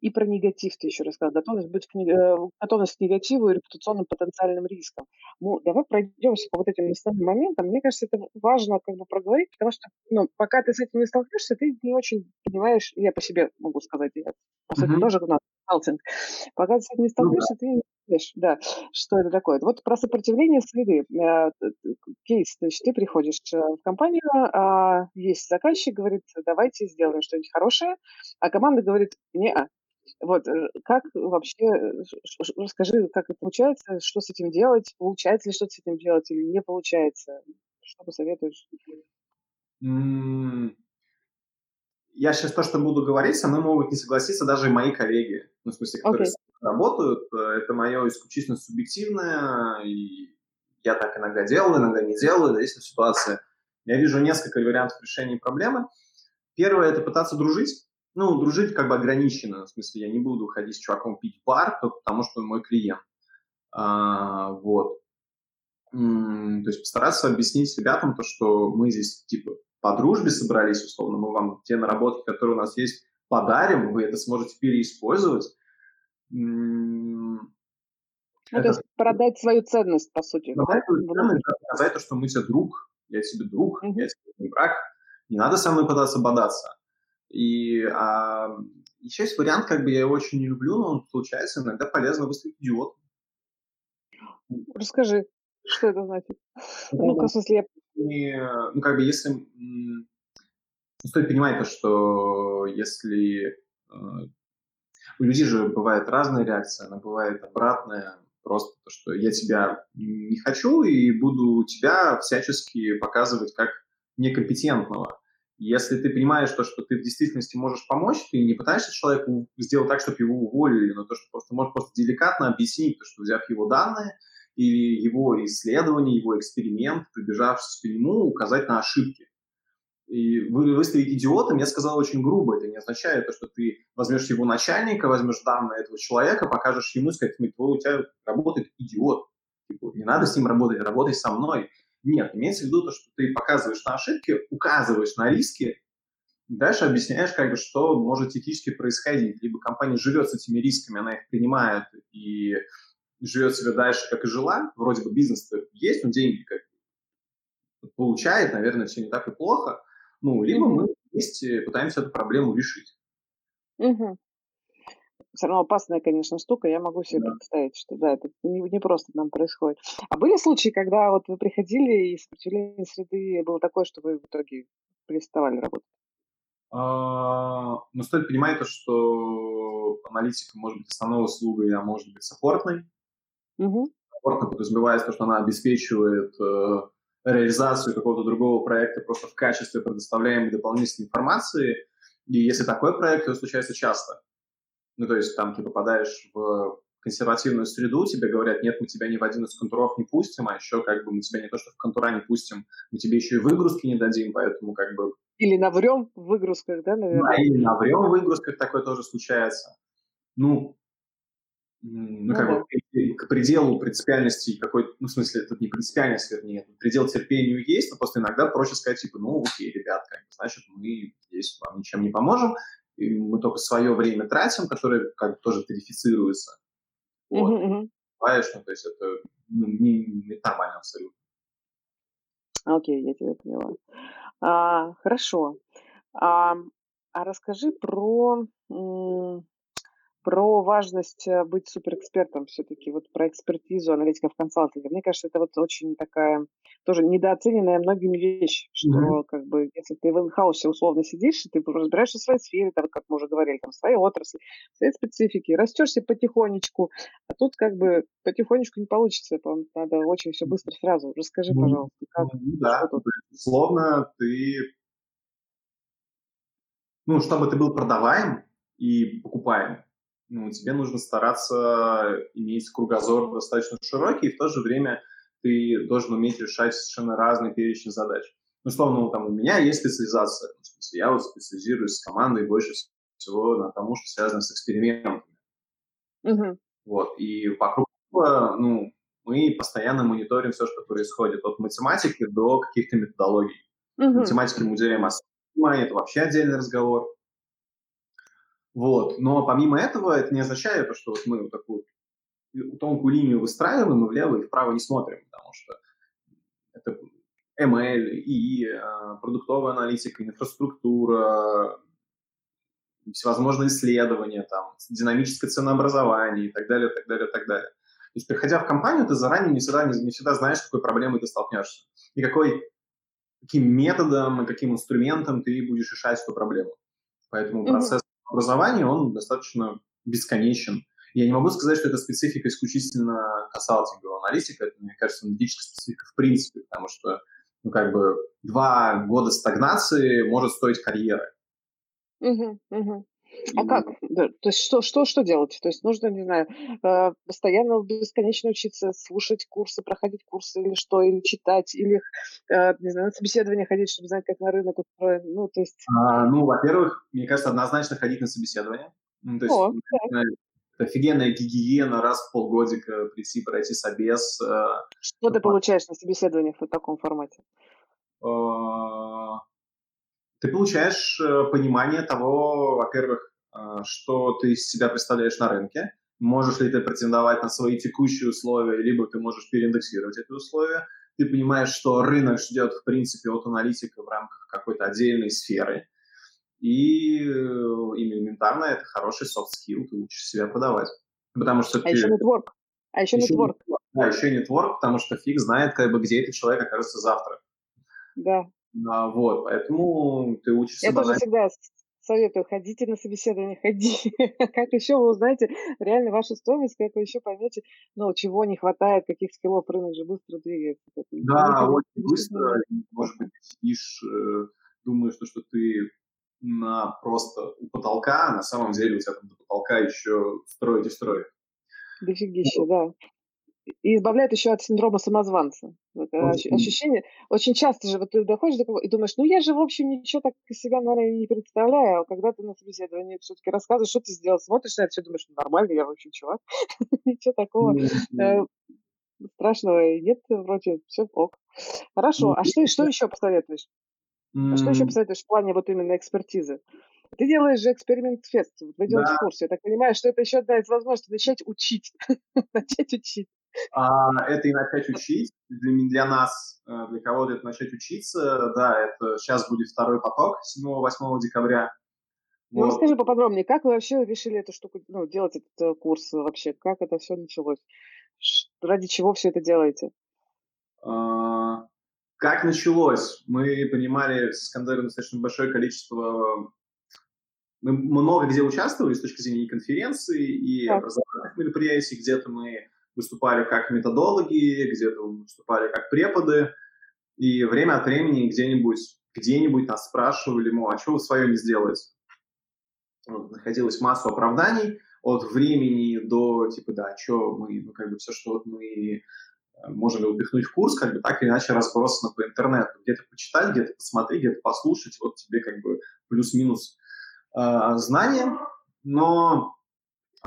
и про негатив ты еще рассказал. Готовность быть к, э, готовность к негативу и репутационным потенциальным рискам. Ну, давай пройдемся по вот этим основным моментам. Мне кажется, это важно как бы проговорить, потому что ну, пока ты с этим не столкнешься, ты не очень понимаешь, я по себе могу сказать, я по сути mm-hmm. тоже консалтинг. Пока ты с этим не столкнешься, ну, да. ты знаешь, да, что это такое. Вот про сопротивление среды. Э, кейс, то есть ты приходишь э, в компанию, а есть заказчик, говорит, давайте сделаем что-нибудь хорошее, а команда говорит, не -а. Вот, э, как вообще, расскажи, как это получается, что с этим делать, получается ли что-то с этим делать или не получается, что посоветуешь? я сейчас то, что буду говорить, со мной могут не согласиться даже мои коллеги, ну, в смысле, которые okay. Работают. Э, это мое исключительно субъективное, и я так иногда делаю, иногда не делаю, зависит от ситуации. Я вижу несколько вариантов решения проблемы. Первое – это пытаться дружить. Ну, дружить как бы ограниченно, в смысле, я не буду ходить с чуваком пить бар, только потому что он мой клиент. А, вот. То есть постараться объяснить ребятам то, что мы здесь, типа, по дружбе собрались, условно, мы вам те наработки, которые у нас есть, подарим, вы это сможете переиспользовать. Ну, это... то есть продать свою ценность, по сути. Продать да? свою ценность, показать то, что мы тебе друг, я тебе друг, uh-huh. я тебе не враг. Не надо со мной пытаться бодаться. И а, еще есть вариант, как бы я его очень не люблю, но он случается, иногда полезно выставить идиот. Расскажи, что это значит? Ну, в смысле, я не, ну, как бы, если... Ну, стоит понимать то, что если... У людей же бывает разная реакция, она бывает обратная, просто то, что я тебя не хочу и буду тебя всячески показывать как некомпетентного. Если ты понимаешь то, что ты в действительности можешь помочь, ты не пытаешься человеку сделать так, чтобы его уволили, но то, что просто можешь просто деликатно объяснить, то, что взяв его данные, или его исследование, его эксперимент, прибежавшись к нему, указать на ошибки. И вы выставить идиотом, я сказал очень грубо, это не означает то, что ты возьмешь его начальника, возьмешь данные этого человека, покажешь ему, сказать, твой у тебя работает идиот. Типа, не надо с ним работать, работай со мной. Нет, имеется в виду то, что ты показываешь на ошибки, указываешь на риски, дальше объясняешь, как бы, что может технически происходить. Либо компания живет с этими рисками, она их принимает и живет себе дальше, как и жила, вроде бы бизнес есть, но деньги как получает, наверное, все не так и плохо, ну, либо mm-hmm. мы вместе пытаемся эту проблему решить. Mm-hmm. Все равно опасная, конечно, штука. Я могу себе да. представить, что да, это не, не просто там происходит. А были случаи, когда вот вы приходили и сопротивление среды было такое, что вы в итоге переставали работать? А, но ну, стоит понимать то, что аналитика может быть основной услугой, а может быть саппортной. Угу. Комфортно подразумевается то, что она обеспечивает э, реализацию какого-то другого проекта просто в качестве предоставляемой дополнительной информации. И если такой проект, то случается часто. Ну, то есть там ты попадаешь в консервативную среду, тебе говорят, нет, мы тебя ни в один из контуров не пустим, а еще как бы мы тебя не то, что в контура не пустим, мы тебе еще и выгрузки не дадим, поэтому как бы... Или наврем в выгрузках, да, наверное? Да, или наврем в выгрузках, такое тоже случается. Ну, ну, как бы к пределу принципиальности какой ну, в смысле, это не принципиальность, вернее, предел терпению есть, но просто иногда проще сказать, типа, ну, окей, ребят, как бы, значит, мы здесь вам ничем не поможем, и мы только свое время тратим, которое как бы тоже тарифицируется. Вот. Понимаешь, ну, то есть это ну, не, не нормально абсолютно. Окей, okay, я тебя поняла. А, хорошо. А, а расскажи про про важность э, быть суперэкспертом все-таки, вот про экспертизу аналитиков консалтинга. Мне кажется, это вот очень такая тоже недооцененная многими вещь, что mm-hmm. как бы если ты в инхаусе условно сидишь, ты разбираешься в своей сфере, там, как мы уже говорили, там, в своей отрасли, в своей специфике, растешься потихонечку, а тут как бы потихонечку не получится, надо очень все быстро сразу. Расскажи, mm-hmm. пожалуйста, как, mm-hmm. да, тут? Условно ты ну, чтобы ты был продаваем и покупаем, ну, тебе нужно стараться иметь кругозор достаточно широкий, и в то же время ты должен уметь решать совершенно разные перечни задач. Ну, условно, ну, там у меня есть специализация. В смысле, я вот специализируюсь с командой больше всего на тому, что связано с экспериментами. Uh-huh. Вот, и вокруг ну, мы постоянно мониторим все, что происходит, от математики до каких-то методологий. Uh-huh. Математики мы уделяем особое внимание, это вообще отдельный разговор. Вот. Но помимо этого, это не означает, что вот мы вот такую тонкую линию выстраиваем и влево и вправо не смотрим, потому что это ML, и а, продуктовая аналитика, инфраструктура, всевозможные исследования, там, динамическое ценообразование и так далее, так далее, так далее. То есть, приходя в компанию, ты заранее не всегда, не, не всегда знаешь, с какой проблемой ты столкнешься. И какой, каким методом и каким инструментом ты будешь решать эту проблему. Поэтому mm-hmm. процесс образования, он достаточно бесконечен. Я не могу сказать, что это специфика исключительно консалтингового аналитика, это, мне кажется, аналитическая специфика в принципе, потому что, ну, как бы, два года стагнации может стоить карьеры. Угу, угу. А как? Да, то есть что, что, что делать? То есть нужно, не знаю, э, постоянно бесконечно учиться, слушать курсы, проходить курсы или что, или читать, или, э, не знаю, на собеседование ходить, чтобы знать, как на рынок устроен. Ну, то есть... А, ну, во-первых, мне кажется, однозначно ходить на собеседование. Ну, то есть, О, да. офигенная гигиена, раз в полгодика прийти, пройти собес. Э, что ты получаешь на собеседованиях в таком формате? ты получаешь понимание того, во-первых, а, что ты из себя представляешь на рынке, можешь ли ты претендовать на свои текущие условия, либо ты можешь переиндексировать эти условия. Ты понимаешь, что рынок ждет, в принципе, от аналитика в рамках какой-то отдельной сферы. И э, элементарно это хороший soft skill, ты учишь себя продавать. Потому что а ты... еще нетворк. А еще, еще нетворк. Да, еще нетворк, потому что фиг знает, как бы, где этот человек окажется завтра. Да. А, вот, поэтому ты учишься... Я тоже всегда советую, ходите на собеседование, ходите. как еще вы узнаете реально вашу стоимость, как вы еще поймете, ну, чего не хватает, каких скиллов рынок же быстро двигается. Да, очень быстро. Может быть, сидишь, э, думаешь, что, что ты на просто у потолка, а на самом деле у тебя там до потолка еще строить и строить. Дофигища, да и избавляет еще от синдрома самозванца. Вот, э, ощущение, очень часто же вот ты доходишь до кого и думаешь, ну я же, в общем, ничего так себя, наверное, не представляю, а когда ты на собеседовании все-таки рассказываешь, что ты сделал, смотришь на это, все думаешь, ну нормально, я, в общем, чувак, ничего такого э, страшного нет, вроде все ок. Хорошо, а что, что еще посоветуешь? А что еще посоветуешь в плане вот именно экспертизы? Ты делаешь же эксперимент-фест, вы делаете да. курс. Я так понимаю, что это еще одна из возможностей начать учить. начать учить. А, это и начать учить. Для, для нас, э, для кого-то это начать учиться. Да, это сейчас будет второй поток 7-8 декабря. Ну, вот. расскажи поподробнее, как вы вообще решили эту штуку, ну, делать этот э, курс вообще? Как это все началось? Ради чего все это делаете? А, как началось? Мы понимали с Искандером достаточно большое количество мы много где участвовали с точки зрения конференции, и да. образовательных мероприятий, где-то мы выступали как методологи, где-то выступали как преподы, и время от времени где-нибудь где-нибудь нас спрашивали, мол, а что вы свое не сделаете? Вот, находилась масса оправданий от времени до, типа, да, что мы, ну, как бы все, что мы э, можем упихнуть в курс, как бы так или иначе разбросано по интернету. Где-то почитать, где-то посмотреть, где-то послушать, вот тебе как бы плюс-минус э, знания, но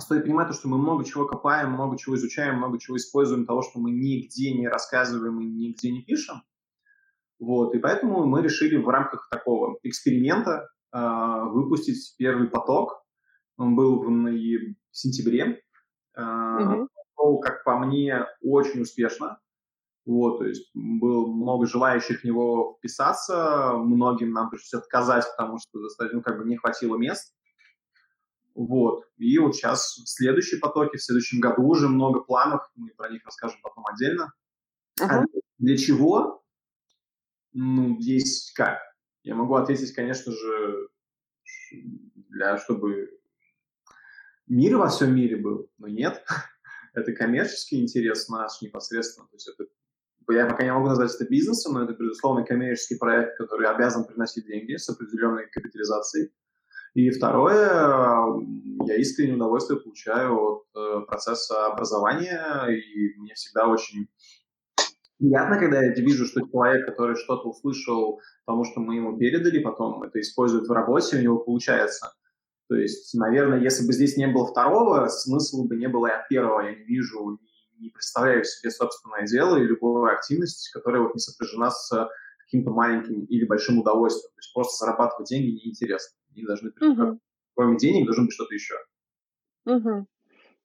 стоит понимать то, что мы много чего копаем, много чего изучаем, много чего используем того, что мы нигде не рассказываем и нигде не пишем. Вот, и поэтому мы решили в рамках такого эксперимента э, выпустить первый поток. Он был в, нояб... в сентябре. Э, mm-hmm. Как по мне, очень успешно. Вот, то есть было много желающих в него вписаться, многим нам пришлось отказать, потому что достаточно, ну, как бы не хватило мест. Вот. И вот сейчас следующие потоки, в следующем году уже много планов, мы про них расскажем потом отдельно. Uh-huh. А для чего? Ну, есть как. Я могу ответить, конечно же, для, чтобы мир во всем мире был, но нет. это коммерческий интерес наш непосредственно. То есть это, я пока не могу назвать это бизнесом, но это, безусловно, коммерческий проект, который обязан приносить деньги с определенной капитализацией. И второе, я искреннее удовольствие получаю от э, процесса образования, и мне всегда очень приятно, когда я вижу, что человек, который что-то услышал, потому что мы ему передали, потом это использует в работе, у него получается. То есть, наверное, если бы здесь не было второго, смысла бы не было и от первого. Я не вижу, не представляю себе собственное дело и любую активность, которая вот не сопряжена с каким-то маленьким или большим удовольствием. То есть просто зарабатывать деньги неинтересно. Они должны, uh-huh. кроме денег, должно быть что-то еще. Uh-huh.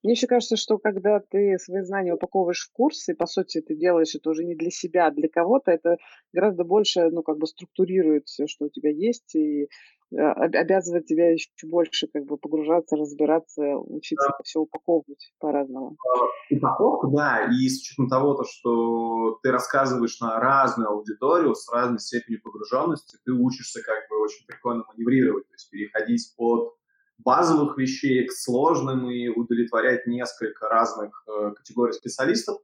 Мне еще кажется, что когда ты свои знания упаковываешь в курс, и, по сути, ты делаешь это уже не для себя, а для кого-то, это гораздо больше, ну, как бы структурирует все, что у тебя есть, и э, обязывает тебя еще больше как бы погружаться, разбираться, учиться да. все упаковывать по-разному. А, упаковка, да, и с учетом того, то, что ты рассказываешь на разную аудиторию с разной степенью погруженности, ты учишься как бы очень прикольно маневрировать, то есть переходить от базовых вещей к сложным и удовлетворять несколько разных э, категорий специалистов.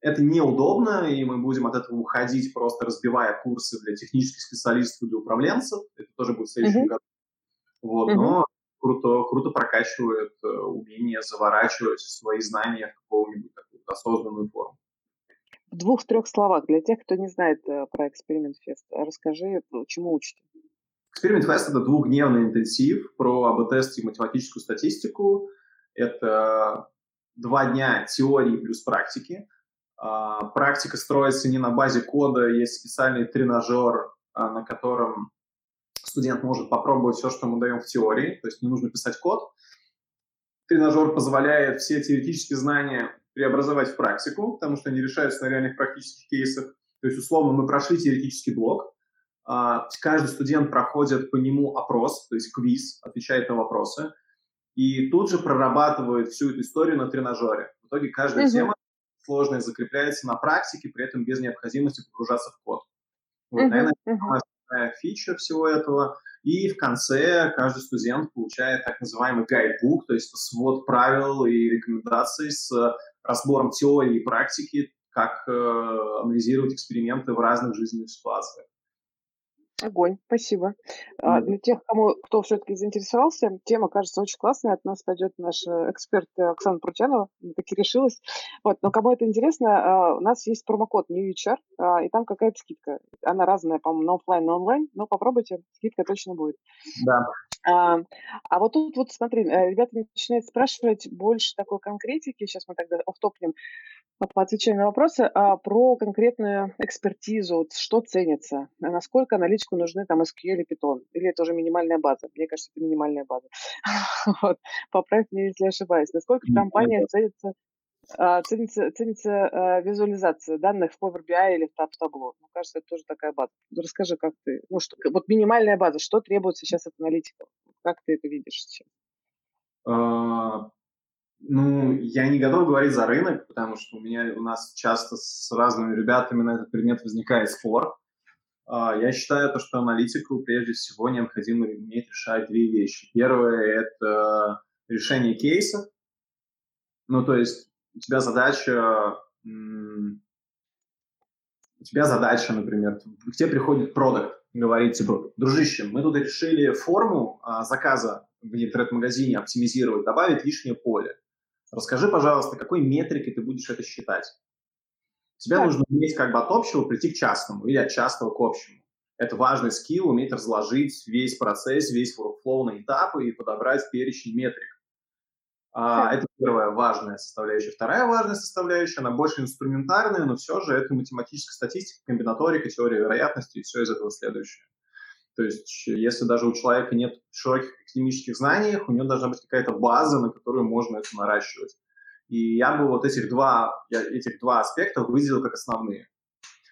Это неудобно, и мы будем от этого уходить, просто разбивая курсы для технических специалистов и для управленцев. Это тоже будет в следующем uh-huh. году. Вот, uh-huh. Но круто, круто прокачивает э, умение заворачивать свои знания в какую-нибудь такую осознанную форму. В двух-трех словах, для тех, кто не знает э, про эксперимент фест, расскажи, чему учите. Experiment Fest — это двухдневный интенсив про АБ-тест и математическую статистику. Это два дня теории плюс практики. А, практика строится не на базе кода, есть специальный тренажер, а, на котором студент может попробовать все, что мы даем в теории, то есть не нужно писать код. Тренажер позволяет все теоретические знания преобразовать в практику, потому что они решаются на реальных практических кейсах. То есть, условно, мы прошли теоретический блок, каждый студент проходит по нему опрос, то есть квиз, отвечает на вопросы, и тут же прорабатывает всю эту историю на тренажере. В итоге каждая uh-huh. тема сложная закрепляется на практике, при этом без необходимости погружаться в код. Вот, uh-huh. наверное, самая фича всего этого. И в конце каждый студент получает так называемый гайдбук, то есть свод правил и рекомендаций с разбором теории и практики, как э, анализировать эксперименты в разных жизненных ситуациях. Огонь, спасибо. А, для тех, кому, кто все-таки заинтересовался, тема кажется очень классная. От нас пойдет наш э, эксперт Оксана Прутянова, таки решилась. Вот, но кому это интересно, а, у нас есть промокод NewHR, а, и там какая-то скидка. Она разная, по-моему, на офлайн, на онлайн, но попробуйте, скидка точно будет. Да. А, а вот тут вот смотри, э, ребята начинают спрашивать больше такой конкретики, сейчас мы тогда офтопнем, отвечаю на вопросы, а про конкретную экспертизу, что ценится, а насколько аналитику нужны там SQL и Python, или это уже минимальная база, мне кажется, это минимальная база. вот. Поправь меня, если ошибаюсь. Насколько в компаниях ценится а, ценится, ценится а, визуализация данных в Power BI или в Tableau. Мне кажется, это тоже такая база. Расскажи, как ты... Ну, что, вот минимальная база, что требуется сейчас от аналитиков? Как ты это видишь сейчас? А, ну, я не готов говорить за рынок, потому что у меня у нас часто с разными ребятами на этот предмет возникает спор. Я считаю, то, что аналитику прежде всего необходимо уметь решать две вещи. Первое – это решение кейсов. Ну, то есть у тебя задача, у тебя задача, например, к тебе приходит продукт, говорит типа, дружище, мы тут решили форму а, заказа в интернет-магазине оптимизировать, добавить лишнее поле. Расскажи, пожалуйста, какой метрикой ты будешь это считать? Тебе так. нужно уметь как бы от общего прийти к частному или от частного к общему. Это важный скилл, уметь разложить весь процесс, весь workflow на этапы и подобрать перечень метрик. А, это первая важная составляющая. Вторая важная составляющая, она больше инструментарная, но все же это математическая статистика, комбинаторика, теория вероятности и все из этого следующее. То есть, если даже у человека нет широких академических знаний, у него должна быть какая-то база, на которую можно это наращивать. И я бы вот этих два, я этих два аспекта выделил как основные.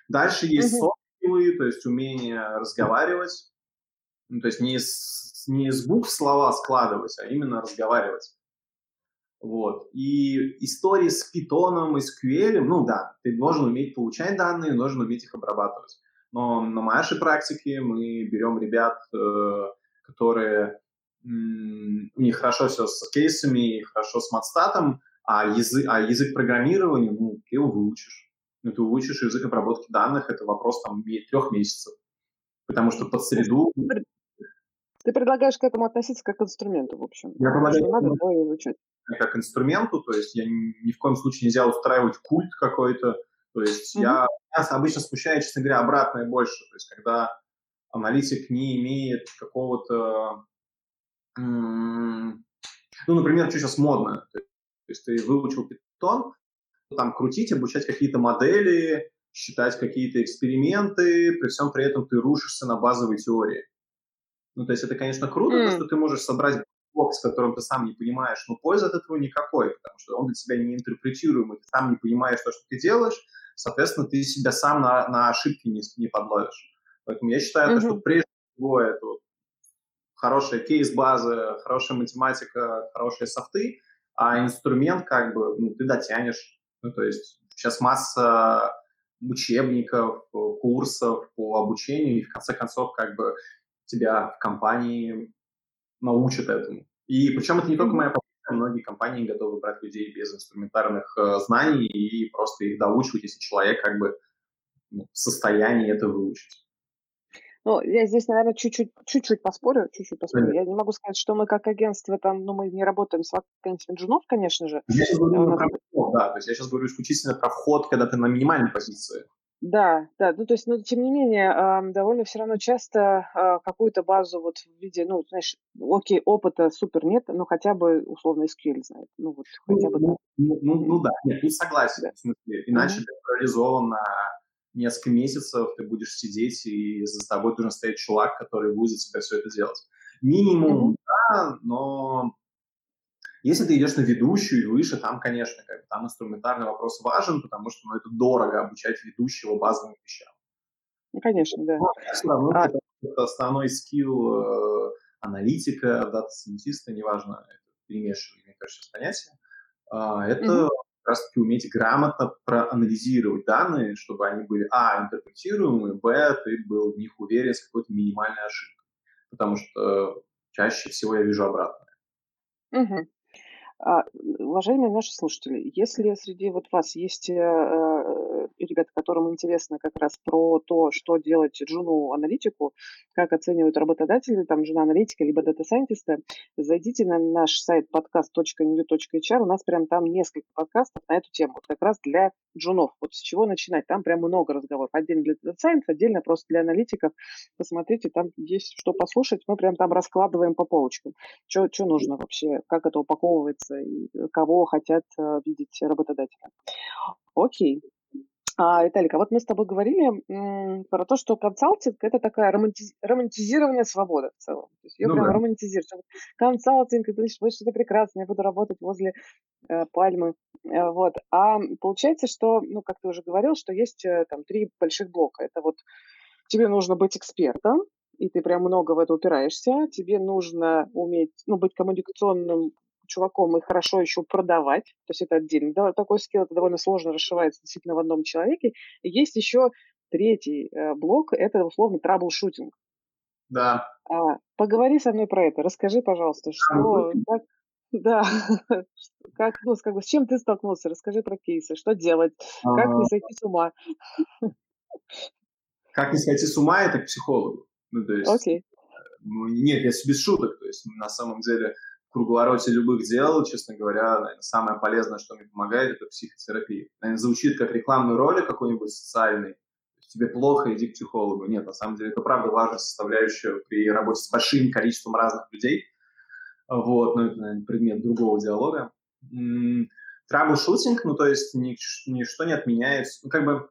Дальше есть mm-hmm. то есть умение разговаривать, ну, то есть не из, не из букв слова складывать, а именно разговаривать. Вот. И истории с питоном и SQL, ну да, ты должен уметь получать данные, должен уметь их обрабатывать. Но на нашей практике мы берем ребят, э, которые у них хорошо все с кейсами, хорошо с матстатом, а язык, а язык программирования, ну, ты его выучишь. Ну, ты выучишь язык обработки данных, это вопрос там трех месяцев. Потому что под среду... Ты предлагаешь к этому относиться как к инструменту, в общем. Я предлагаю надо его изучать. Как инструменту, то есть я ни, ни в коем случае нельзя устраивать культ какой-то. То есть mm-hmm. я, я обычно смущает, честно говоря, обратное больше. То есть когда аналитик не имеет какого-то ну, например, что сейчас модно. То есть ты выучил Python, там крутить, обучать какие-то модели, считать какие-то эксперименты, при всем при этом ты рушишься на базовой теории. Ну, то есть это, конечно, круто, mm. что ты можешь собрать блок, с которым ты сам не понимаешь, но пользы от этого никакой, потому что он для тебя не интерпретируемый, ты сам не понимаешь то, что ты делаешь, соответственно, ты себя сам на, на ошибки не, не подловишь. Поэтому я считаю, mm-hmm. то, что прежде всего это вот хорошая кейс-база, хорошая математика, хорошие софты, а инструмент как бы ну, ты дотянешь. Ну, то есть сейчас масса учебников, курсов по обучению, и в конце концов как бы тебя в компании научат этому. И причем это не только моя позиция, многие компании готовы брать людей без инструментарных э, знаний и просто их доучивать, если человек как бы ну, в состоянии это выучить. Ну, я здесь, наверное, чуть-чуть, чуть-чуть поспорю, чуть-чуть поспорю. Я не могу сказать, что мы как агентство там, ну, мы не работаем с вакансиями джунов, конечно же. Я сейчас говорю нас... про вход, да, то есть я сейчас говорю исключительно про вход, когда ты на минимальной позиции. Да, да, ну то есть, ну тем не менее, довольно все равно часто э, какую-то базу вот в виде, ну, знаешь, окей, опыта супер нет, но хотя бы условно SQL знает, ну вот хотя бы. Ну, ну, ну, ну да, нет, тут согласен, да. в смысле, иначе mm-hmm. это реализовано несколько месяцев ты будешь сидеть, и за тобой должен стоять чувак, который будет за тебя все это делать. Минимум, mm-hmm. да, но если ты идешь на ведущую и выше, там, конечно, как, там инструментарный вопрос важен, потому что ну, это дорого обучать ведущего базовым вещам. Ну, конечно, да. Но, все равно а... это основной скилл э, аналитика, дата-сайентиста, неважно, это перемешивание, мне кажется, понятия. Э, это mm-hmm как раз-таки уметь грамотно проанализировать данные, чтобы они были, а, интерпретируемые, б, ты был в них уверен с какой-то минимальной ошибкой. Потому что чаще всего я вижу обратное. Угу. А, уважаемые наши слушатели, если среди вот вас есть э, э, ребята, которым интересно как раз про то, что делать джуну-аналитику, как оценивают работодатели, там, джуна-аналитика, либо дата-сайентиста, зайдите на наш сайт podcast.new.hr, у нас прям там несколько подкастов на эту тему, вот как раз для джунов. Вот с чего начинать? Там прям много разговоров. Отдельно для дата-сайентов, отдельно просто для аналитиков. Посмотрите, там есть что послушать, мы прям там раскладываем по полочкам. Что нужно вообще, как это упаковывается, кого хотят э, видеть работодатели. Окей. А, Виталик, а вот мы с тобой говорили м, про то, что консалтинг – это такая романтиз... романтизированная свобода в целом. То есть ее ну, прям да. романтизируют. Консалтинг – это значит, вот что-то прекрасное, я буду работать возле э, пальмы. Э, вот. А получается, что, ну, как ты уже говорил, что есть э, там три больших блока. Это вот тебе нужно быть экспертом, и ты прям много в это упираешься. Тебе нужно уметь, ну, быть коммуникационным чуваком и хорошо еще продавать, то есть это отдельно. Да, такой скилл это довольно сложно расшивается действительно в одном человеке. И есть еще третий э, блок, это условно troubleshooting. Да. А, поговори со мной про это, расскажи, пожалуйста, что, как, да, как, ну, как бы, с чем ты столкнулся, расскажи про кейсы, что делать, как не сойти с ума. Как не сойти с ума, это к психологу. Ну, то есть, Окей. Э, ну, нет, я без шуток, то есть на самом деле круговороте любых дел, честно говоря, наверное, самое полезное, что мне помогает, это психотерапия. Наверное, звучит как рекламный ролик какой-нибудь социальный, тебе плохо, иди к психологу. Нет, на самом деле это правда важная составляющая при работе с большим количеством разных людей. Вот, но это, наверное, предмет другого диалога. Трабл-шутинг, ну, то есть нич- ничто не отменяется. Ну, как бы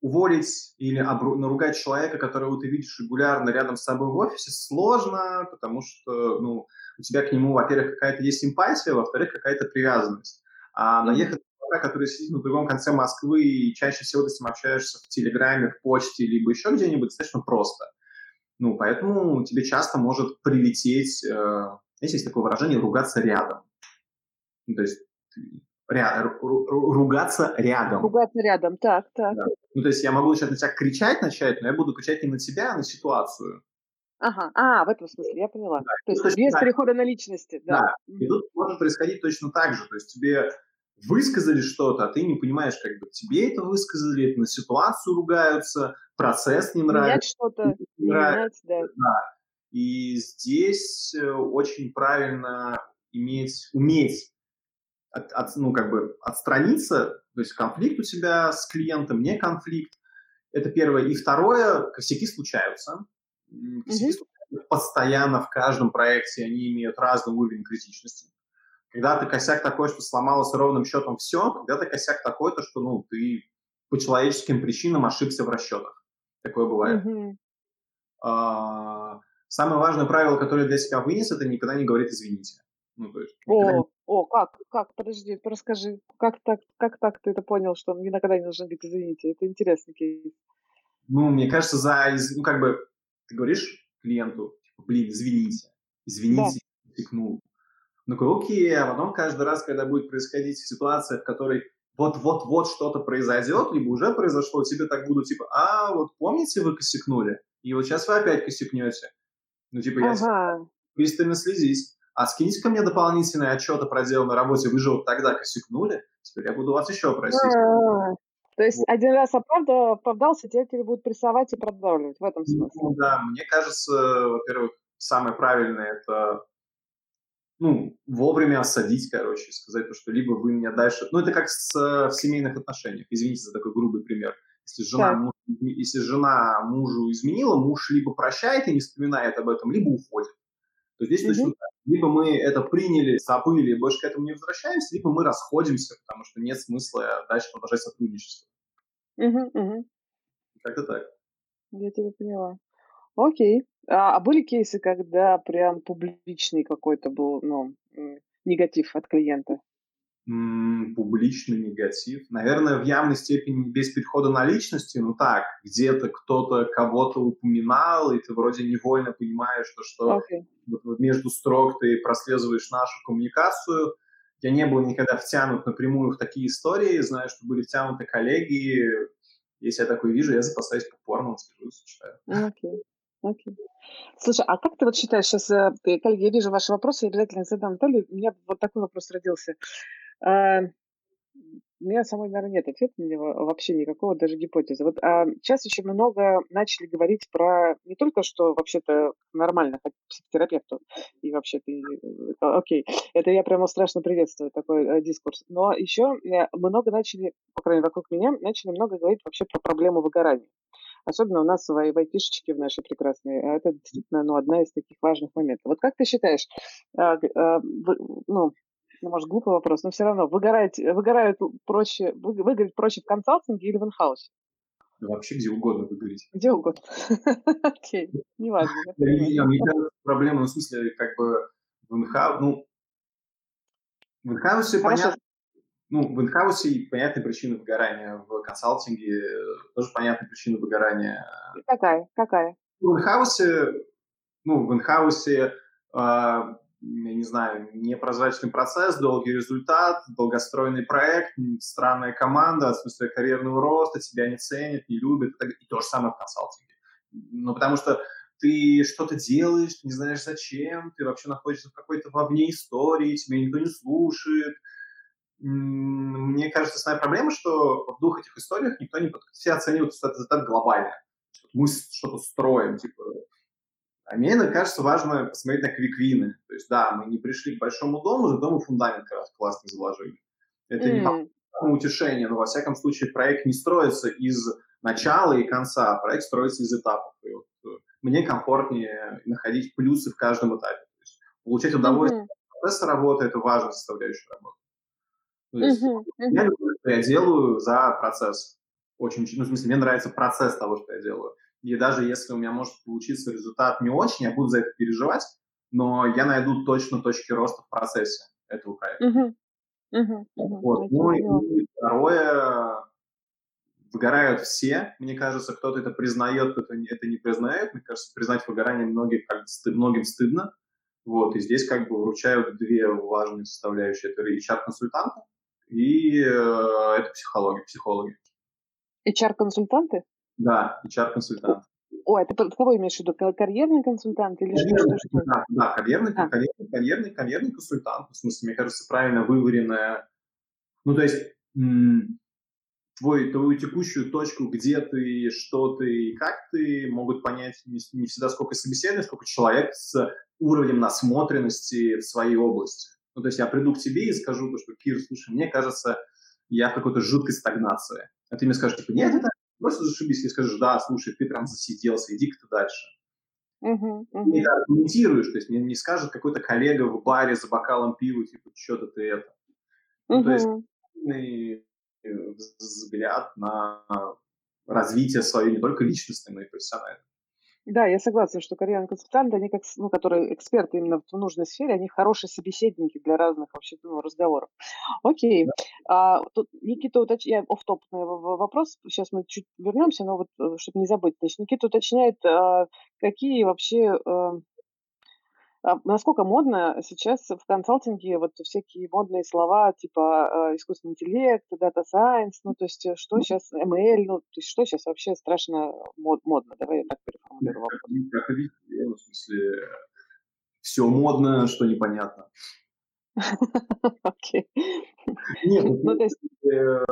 уволить или обру- наругать человека, которого ты видишь регулярно рядом с собой в офисе, сложно, потому что ну, у тебя к нему, во-первых, какая-то есть симпатия, во-вторых, какая-то привязанность. А наехать на который сидит на другом конце Москвы, и чаще всего ты с ним общаешься в Телеграме, в почте, либо еще где-нибудь, достаточно просто. Ну, поэтому тебе часто может прилететь, э, знаете, есть такое выражение, ругаться рядом. Ну, то есть ря- ругаться рядом. Ругаться рядом, так, так. Да. Ну, то есть я могу сейчас на тебя кричать начать, но я буду кричать не на тебя, а на ситуацию. Ага, а, в этом смысле, я поняла. Да. То есть ну, без так. перехода на личности, да. Да, и тут может происходить точно так же. То есть тебе высказали что-то, а ты не понимаешь, как бы тебе это высказали, на ситуацию ругаются, процесс не нравится. Менять что-то, не менять, да. да. И здесь э, очень правильно иметь, уметь от, от, ну, как бы отстраниться, то есть конфликт у тебя с клиентом, не конфликт. Это первое. И второе, косяки случаются. Косяки mm-hmm. случаются постоянно в каждом проекте, они имеют разный уровень критичности. Когда ты косяк такой, что сломалось ровным счетом все, когда ты косяк такой, то что ну, ты по человеческим причинам ошибся в расчетах. Такое бывает. Mm-hmm. А, самое важное правило, которое для себя вынес, это никогда не говорить «извините». Ну, то есть, о, о, как, как, подожди, расскажи, как так, как так ты это понял, что он никогда не должен говорить «извините», это интересный кейс. Ну, мне кажется, за, ну, как бы, ты говоришь клиенту, типа, блин, извините, извините, да. тыкнул. Ну, окей, а потом каждый раз, когда будет происходить ситуация, в которой вот-вот-вот что-то произойдет, либо уже произошло, тебе так будут типа, а, вот помните, вы косякнули? И вот сейчас вы опять косякнете. Ну, типа, я ага. пристально следить. А скиньте ко мне дополнительные отчеты про на работе, вы же вот тогда косякнули, теперь я буду вас еще просить. А-а-а. То есть вот. один раз оправдал, оправдался, теперь тебе будут прессовать и продавливать в этом смысле. Ну, да, мне кажется, во-первых, самое правильное это ну, вовремя осадить, короче, сказать то, что либо вы меня дальше... Ну, это как с, в семейных отношениях. Извините за такой грубый пример. Если жена, муж, если жена мужу изменила, муж либо прощает и не вспоминает об этом, либо уходит. То здесь mm-hmm. точно так. Либо мы это приняли, забыли и больше к этому не возвращаемся, либо мы расходимся, потому что нет смысла дальше продолжать сотрудничество. Угу. Как-то так. Я тебя поняла. Окей. А, а были кейсы, когда прям публичный какой-то был, ну, негатив от клиента? М, публичный негатив. Наверное, в явной степени без перехода на личности, ну так, где-то кто-то кого-то упоминал, и ты вроде невольно понимаешь, что, что okay. вот между строк ты прослеживаешь нашу коммуникацию. Я не был никогда втянут напрямую в такие истории, знаю, что были втянуты коллеги. Если я такой вижу, я запасаюсь попкорном, скажу, читаю. Okay. Окей. Слушай, а как ты вот считаешь, сейчас, э, коллеги, я вижу ваши вопросы, я обязательно задам Наталью. У меня вот такой вопрос родился. А, у меня самой, наверное, нет ответа на него вообще никакого, даже гипотезы. Вот а, сейчас еще много начали говорить про не только, что вообще-то нормально ходить к психотерапевту, и вообще-то, окей, это я прямо страшно приветствую такой э, дискурс, но еще э, много начали, по крайней мере, вокруг меня, начали много говорить вообще про проблему выгорания. Особенно у нас в айтишечке в нашей прекрасной. А это действительно ну, одна из таких важных моментов. Вот как ты считаешь, а, а, ну, ну, может, глупый вопрос, но все равно, выгорать, выгорают проще, выгореть проще в консалтинге или в инхаусе? Да вообще где угодно выгореть. Где угодно. Окей, неважно. Мне кажется, проблема, в смысле, как бы в инхаусе, ну, в инхаусе, понятно, ну, в инхаусе понятные причины выгорания, в консалтинге тоже понятные причины выгорания. Какая? Какая? В инхаусе, ну, в инхаусе, э, я не знаю, непрозрачный процесс, долгий результат, долгостроенный проект, странная команда, отсутствие карьерного роста, тебя не ценят, не любят, и то же самое в консалтинге. Ну, потому что ты что-то делаешь, не знаешь зачем, ты вообще находишься в какой-то вовне истории, тебя никто не слушает, мне кажется, основная проблема, что в двух этих историях никто не... Все оценивают что это глобально. Мы что-то строим, типа... А мне кажется, важно посмотреть на квиквины. То есть, да, мы не пришли к большому дому, зато мы фундамент как раз классно заложили. Это mm. не утешение, но, во всяком случае, проект не строится из начала и конца, а проект строится из этапов. И вот э, мне комфортнее находить плюсы в каждом этапе. То есть, получать удовольствие mm-hmm. от процесса работы – это важная составляющая работы. То есть uh-huh. я люблю, что я делаю за процесс. очень, ну, в смысле, мне нравится процесс того, что я делаю. И даже если у меня может получиться результат не очень, я буду за это переживать, но я найду точно точки роста в процессе этого проекта. Вот. Ну и, и второе, выгорают все. Мне кажется, кто-то это признает, кто-то это не признает. Мне кажется, признать выгорание многих, как стыд, многим стыдно. Вот, и здесь как бы вручают две важные составляющие. Это HR-консультанты и э, это психологи, психологи. HR-консультанты? Да, HR-консультант. О, это кого имеешь в виду? Карьерный консультант или карьерный, что? Да, да карьерный, а. карьерный, карьерный, карьерный консультант. В смысле, мне кажется, правильно вываренная. Ну, то есть твой, твою текущую точку, где ты, что ты и как ты, могут понять не, не всегда сколько собеседования, сколько человек с уровнем насмотренности в своей области. Ну, то есть я приду к тебе и скажу, что, Кир, слушай, мне кажется, я в какой-то жуткой стагнации. А ты мне скажешь, типа, нет, это просто зашибись. И скажешь, да, слушай, ты прям засиделся, иди-ка ты дальше. Uh-huh, uh-huh. И аргументируешь, то есть мне не скажет какой-то коллега в баре за бокалом пива, типа, что-то ты это. Uh-huh. То есть Э, взгляд на развитие свое не только личностное, но и профессиональное. Да, я согласна, что карьерные консультанты, они как, ну, которые эксперты именно в нужной сфере, они хорошие собеседники для разных вообще ну, разговоров. Окей. Да. А, тут Никита уточ... я оф-топный вопрос, сейчас мы чуть вернемся, но вот э, чтобы не забыть. Значит, Никита уточняет, а, какие вообще а насколько модно сейчас в консалтинге вот всякие модные слова типа э, искусственный интеллект, дата сайенс, ну то есть э, что сейчас ML, ну то есть что сейчас вообще страшно мод, модно? Давай я так переформулирую вопрос. Ну, в смысле, все модно, что непонятно. Окей. Нет, ну, ну то есть... Э,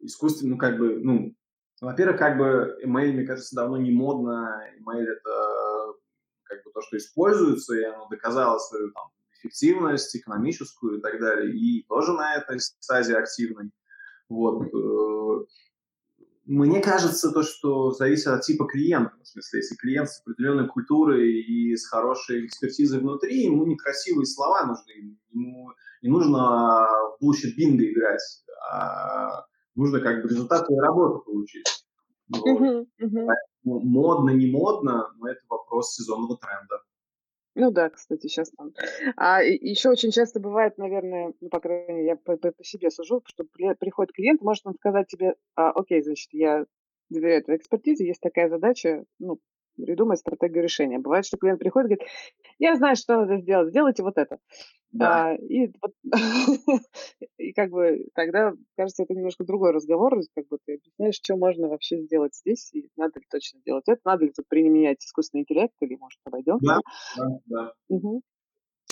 искусственный, ну как бы, ну, во-первых, как бы email, мне кажется, давно не модно. Email это как бы то, что используется, и оно доказало свою там, эффективность экономическую и так далее, и тоже на этой стадии активной. Вот. Э, мне кажется, то, что зависит от типа клиента. В смысле, если клиент с определенной культурой и с хорошей экспертизой внутри, ему некрасивые слова нужны. Ему не нужно в bullshit бинго играть, а нужно как бы результат работы получить. Вот. Uh-huh, uh-huh модно, не модно, но это вопрос сезонного тренда. Ну да, кстати, сейчас там. А еще очень часто бывает, наверное, ну, по крайней мере, я по, по, по себе сужу, что при, приходит клиент, может он сказать тебе, а, окей, значит, я доверяю твоей экспертизе, есть такая задача, ну, придумать стратегию решения. Бывает, что клиент приходит и говорит, я знаю, что надо сделать, сделайте вот это. Да. А, и, и как бы тогда, кажется, это немножко другой разговор, как бы ты объясняешь, что можно вообще сделать здесь, и надо ли точно сделать это, надо ли тут применять искусственный интеллект, или, может, обойдем. Да, да, да. Угу.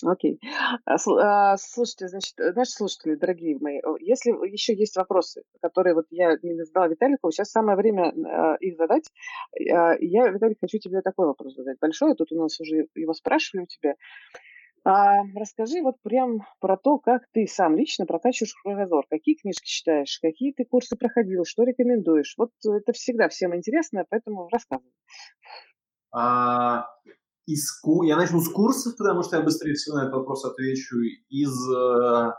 Окей. А, а, слушайте, значит, наши слушатели, дорогие мои, если еще есть вопросы, которые вот я не задала Виталику, сейчас самое время а, их задать. Я, Виталик, хочу тебе такой вопрос задать. Большой, тут у нас уже его спрашивали у тебя. А, расскажи вот прям про то, как ты сам лично прокачиваешь кругозор. Какие книжки читаешь, какие ты курсы проходил, что рекомендуешь. Вот это всегда всем интересно, поэтому рассказывай. А, из, я начну с курсов, потому что я быстрее всего на этот вопрос отвечу. Из, э,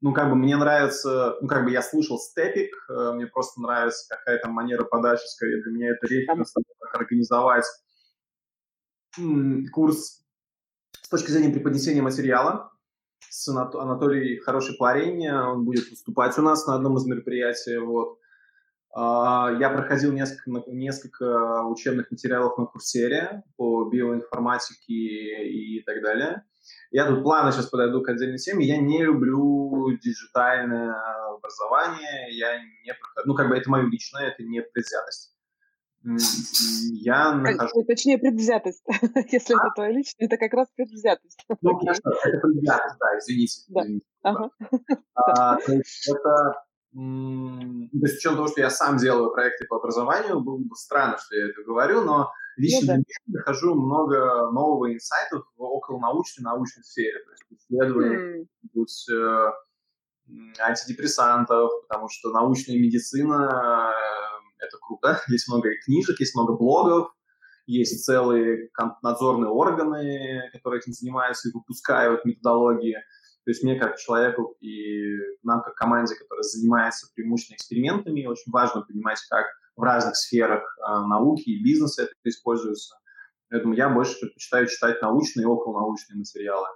ну, как бы мне нравится, ну, как бы я слушал степик, э, мне просто нравится какая-то манера подачи, скорее для меня это референс, как организовать курс с точки зрения преподнесения материала, с Анатолий хороший парень, он будет выступать у нас на одном из мероприятий. Вот. А, я проходил несколько, несколько учебных материалов на курсере по биоинформатике и так далее. Я тут плавно сейчас подойду к отдельной теме. Я не люблю диджитальное образование. Я не прохожу. Ну, как бы это мое личное, это не предвзятость я нахожу... Точнее, предвзятость. Если это твое личное, это как раз предвзятость. Ну, конечно, это предвзятость, да, извините. Да. извините ага. а, то есть это... То есть, учетом того, что я сам делаю проекты по образованию, было бы странно, что я это говорю, но лично ну, да. я нахожу много нового инсайтов в околонаучной, научной сфере. То есть исследования, mm. э, антидепрессантов, потому что научная медицина это круто. Есть много книжек, есть много блогов, есть целые надзорные органы, которые этим занимаются и выпускают методологии. То есть мне как человеку и нам как команде, которая занимается преимущественно экспериментами, очень важно понимать, как в разных сферах э, науки и бизнеса это используется. Поэтому я больше предпочитаю читать научные и околонаучные материалы.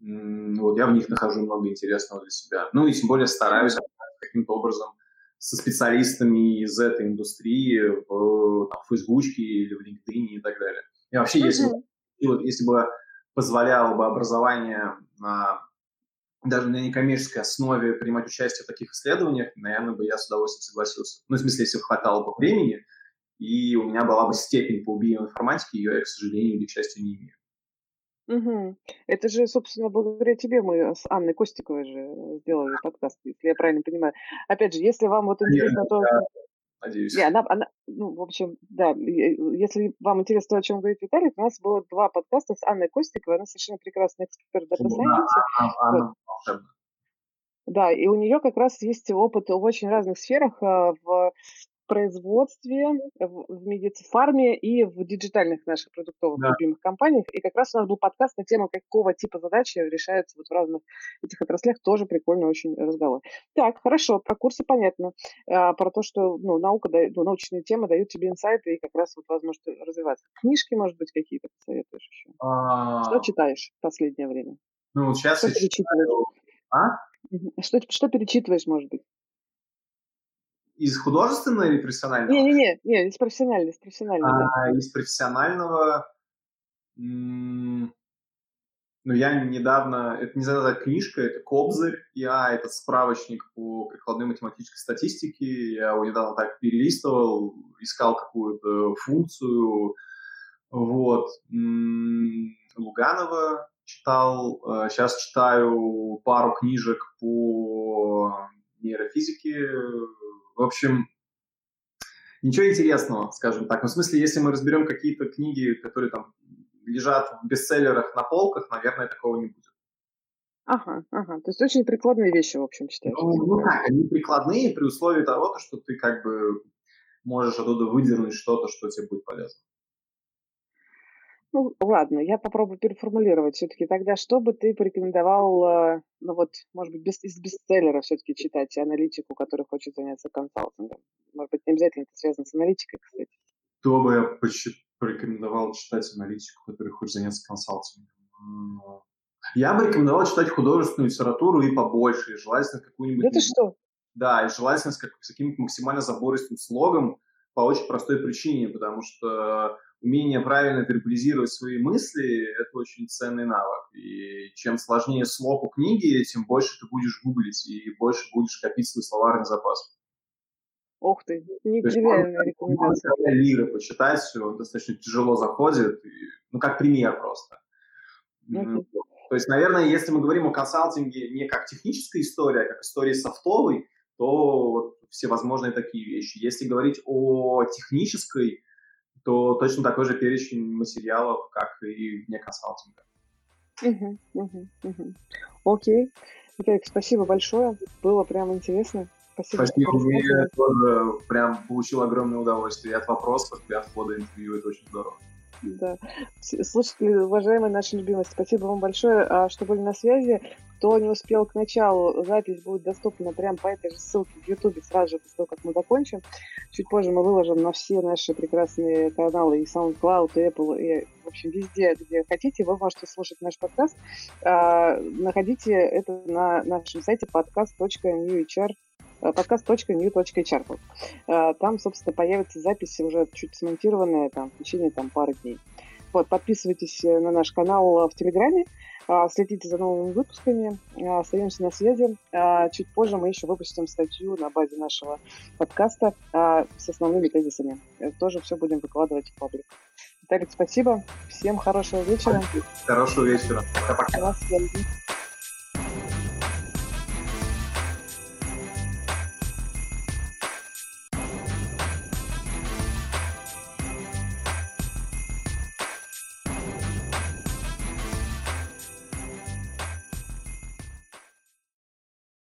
Вот, я в них нахожу много интересного для себя. Ну и тем более стараюсь каким-то образом со специалистами из этой индустрии в там, Фейсбучке или в LinkedIn и так далее. И вообще, mm-hmm. если, если бы позволяло бы образование на даже на некоммерческой основе принимать участие в таких исследованиях, наверное, бы я с удовольствием согласился. Ну, в смысле, если бы хватало бы времени, и у меня была бы степень по биоинформатике, ее я, к сожалению или к счастью, не имею. Угу. Это же, собственно, благодаря тебе мы с Анной Костиковой же сделали подкаст, если я правильно понимаю. Опять же, если вам вот интересно то... Надеюсь. Не, она, она, ну, в общем, да, если вам интересно то, о чем говорит Виталий, у нас было два подкаста с Анной Костиковой, она совершенно прекрасный эксперт дата Анна. Да, и у нее как раз есть опыт в очень разных сферах, а, в производстве, в, медицфарме и в диджитальных наших продуктовых да. любимых компаниях. И как раз у нас был подкаст на тему, какого типа задачи решаются вот в разных этих отраслях. Тоже прикольный очень разговор. Так, хорошо, про курсы понятно. А, про то, что ну, наука, ну, научные темы дают тебе инсайты и как раз вот возможность развиваться. Книжки, может быть, какие-то посоветуешь еще? А... Что читаешь в последнее время? Ну, сейчас что я перечитываешь? А? Что, что перечитываешь, может быть? Из художественного или профессионального? Не-не-не, не, из профессионального. Из профессионального, а, да. из профессионального... ну, я недавно... Это не знаю, это книжка, это Кобзарь. Я этот справочник по прикладной математической статистике. Я его недавно так перелистывал, искал какую-то функцию. Вот. Луганова читал. Сейчас э, читаю пару книжек по нейрофизике, в общем, ничего интересного, скажем так. Ну, в смысле, если мы разберем какие-то книги, которые там лежат в бестселлерах на полках, наверное, такого не будет. Ага, ага. То есть очень прикладные вещи, в общем, читаешь. Ну, ну как, они прикладные при условии того, что ты как бы можешь оттуда выдернуть что-то, что тебе будет полезно. Ну, ладно, я попробую переформулировать все-таки. Тогда что бы ты порекомендовал, э, ну вот, может быть, без, из бестселлера все-таки читать аналитику, который хочет заняться консалтингом? Может быть, не обязательно это связано с аналитикой, кстати. Кто бы я порекомендовал читать аналитику, который хочет заняться консалтингом? Я бы рекомендовал читать художественную литературу и побольше, и желательно какую-нибудь... Это что? Да, и желательно с, как, с каким-то максимально забористым слогом по очень простой причине, потому что умение правильно вербализировать свои мысли – это очень ценный навык. И чем сложнее слог у книги, тем больше ты будешь гуглить и больше будешь копить свой словарный запас. Ух ты, нереальная рекомендация. Лиры почитать, все достаточно тяжело заходит, и, ну, как пример просто. Okay. То есть, наверное, если мы говорим о консалтинге не как техническая история, а как история софтовой, то вот всевозможные такие вещи. Если говорить о технической, то точно такой же перечень материалов, как и вне консалтинга. Угу, угу, угу. Окей. Виталик, спасибо большое. Было прям интересно. Спасибо. Спасибо. Мне тоже прям получил огромное удовольствие от вопросов, и от входа интервью. Это очень здорово. Да. Слушатели, уважаемые наши любимые, спасибо вам большое, а, что были на связи. Кто не успел к началу, запись будет доступна прямо по этой же ссылке в YouTube сразу же после того, как мы закончим. Чуть позже мы выложим на все наши прекрасные каналы и SoundCloud, и Apple, и, в общем, везде, где хотите, вы можете слушать наш подкаст. А, находите это на нашем сайте podcast.newhr podcast.new.hr. Э, там, собственно, появится запись уже чуть смонтированная там, в течение там, пары дней. Вот, подписывайтесь э, на наш канал в Телеграме, э, следите за новыми выпусками, остаемся на связи. Чуть позже мы еще выпустим статью на базе нашего подкаста с основными тезисами. Тоже все будем выкладывать в паблик. Виталик, спасибо. Всем хорошего вечера. Хорошего вечера. Пока-пока.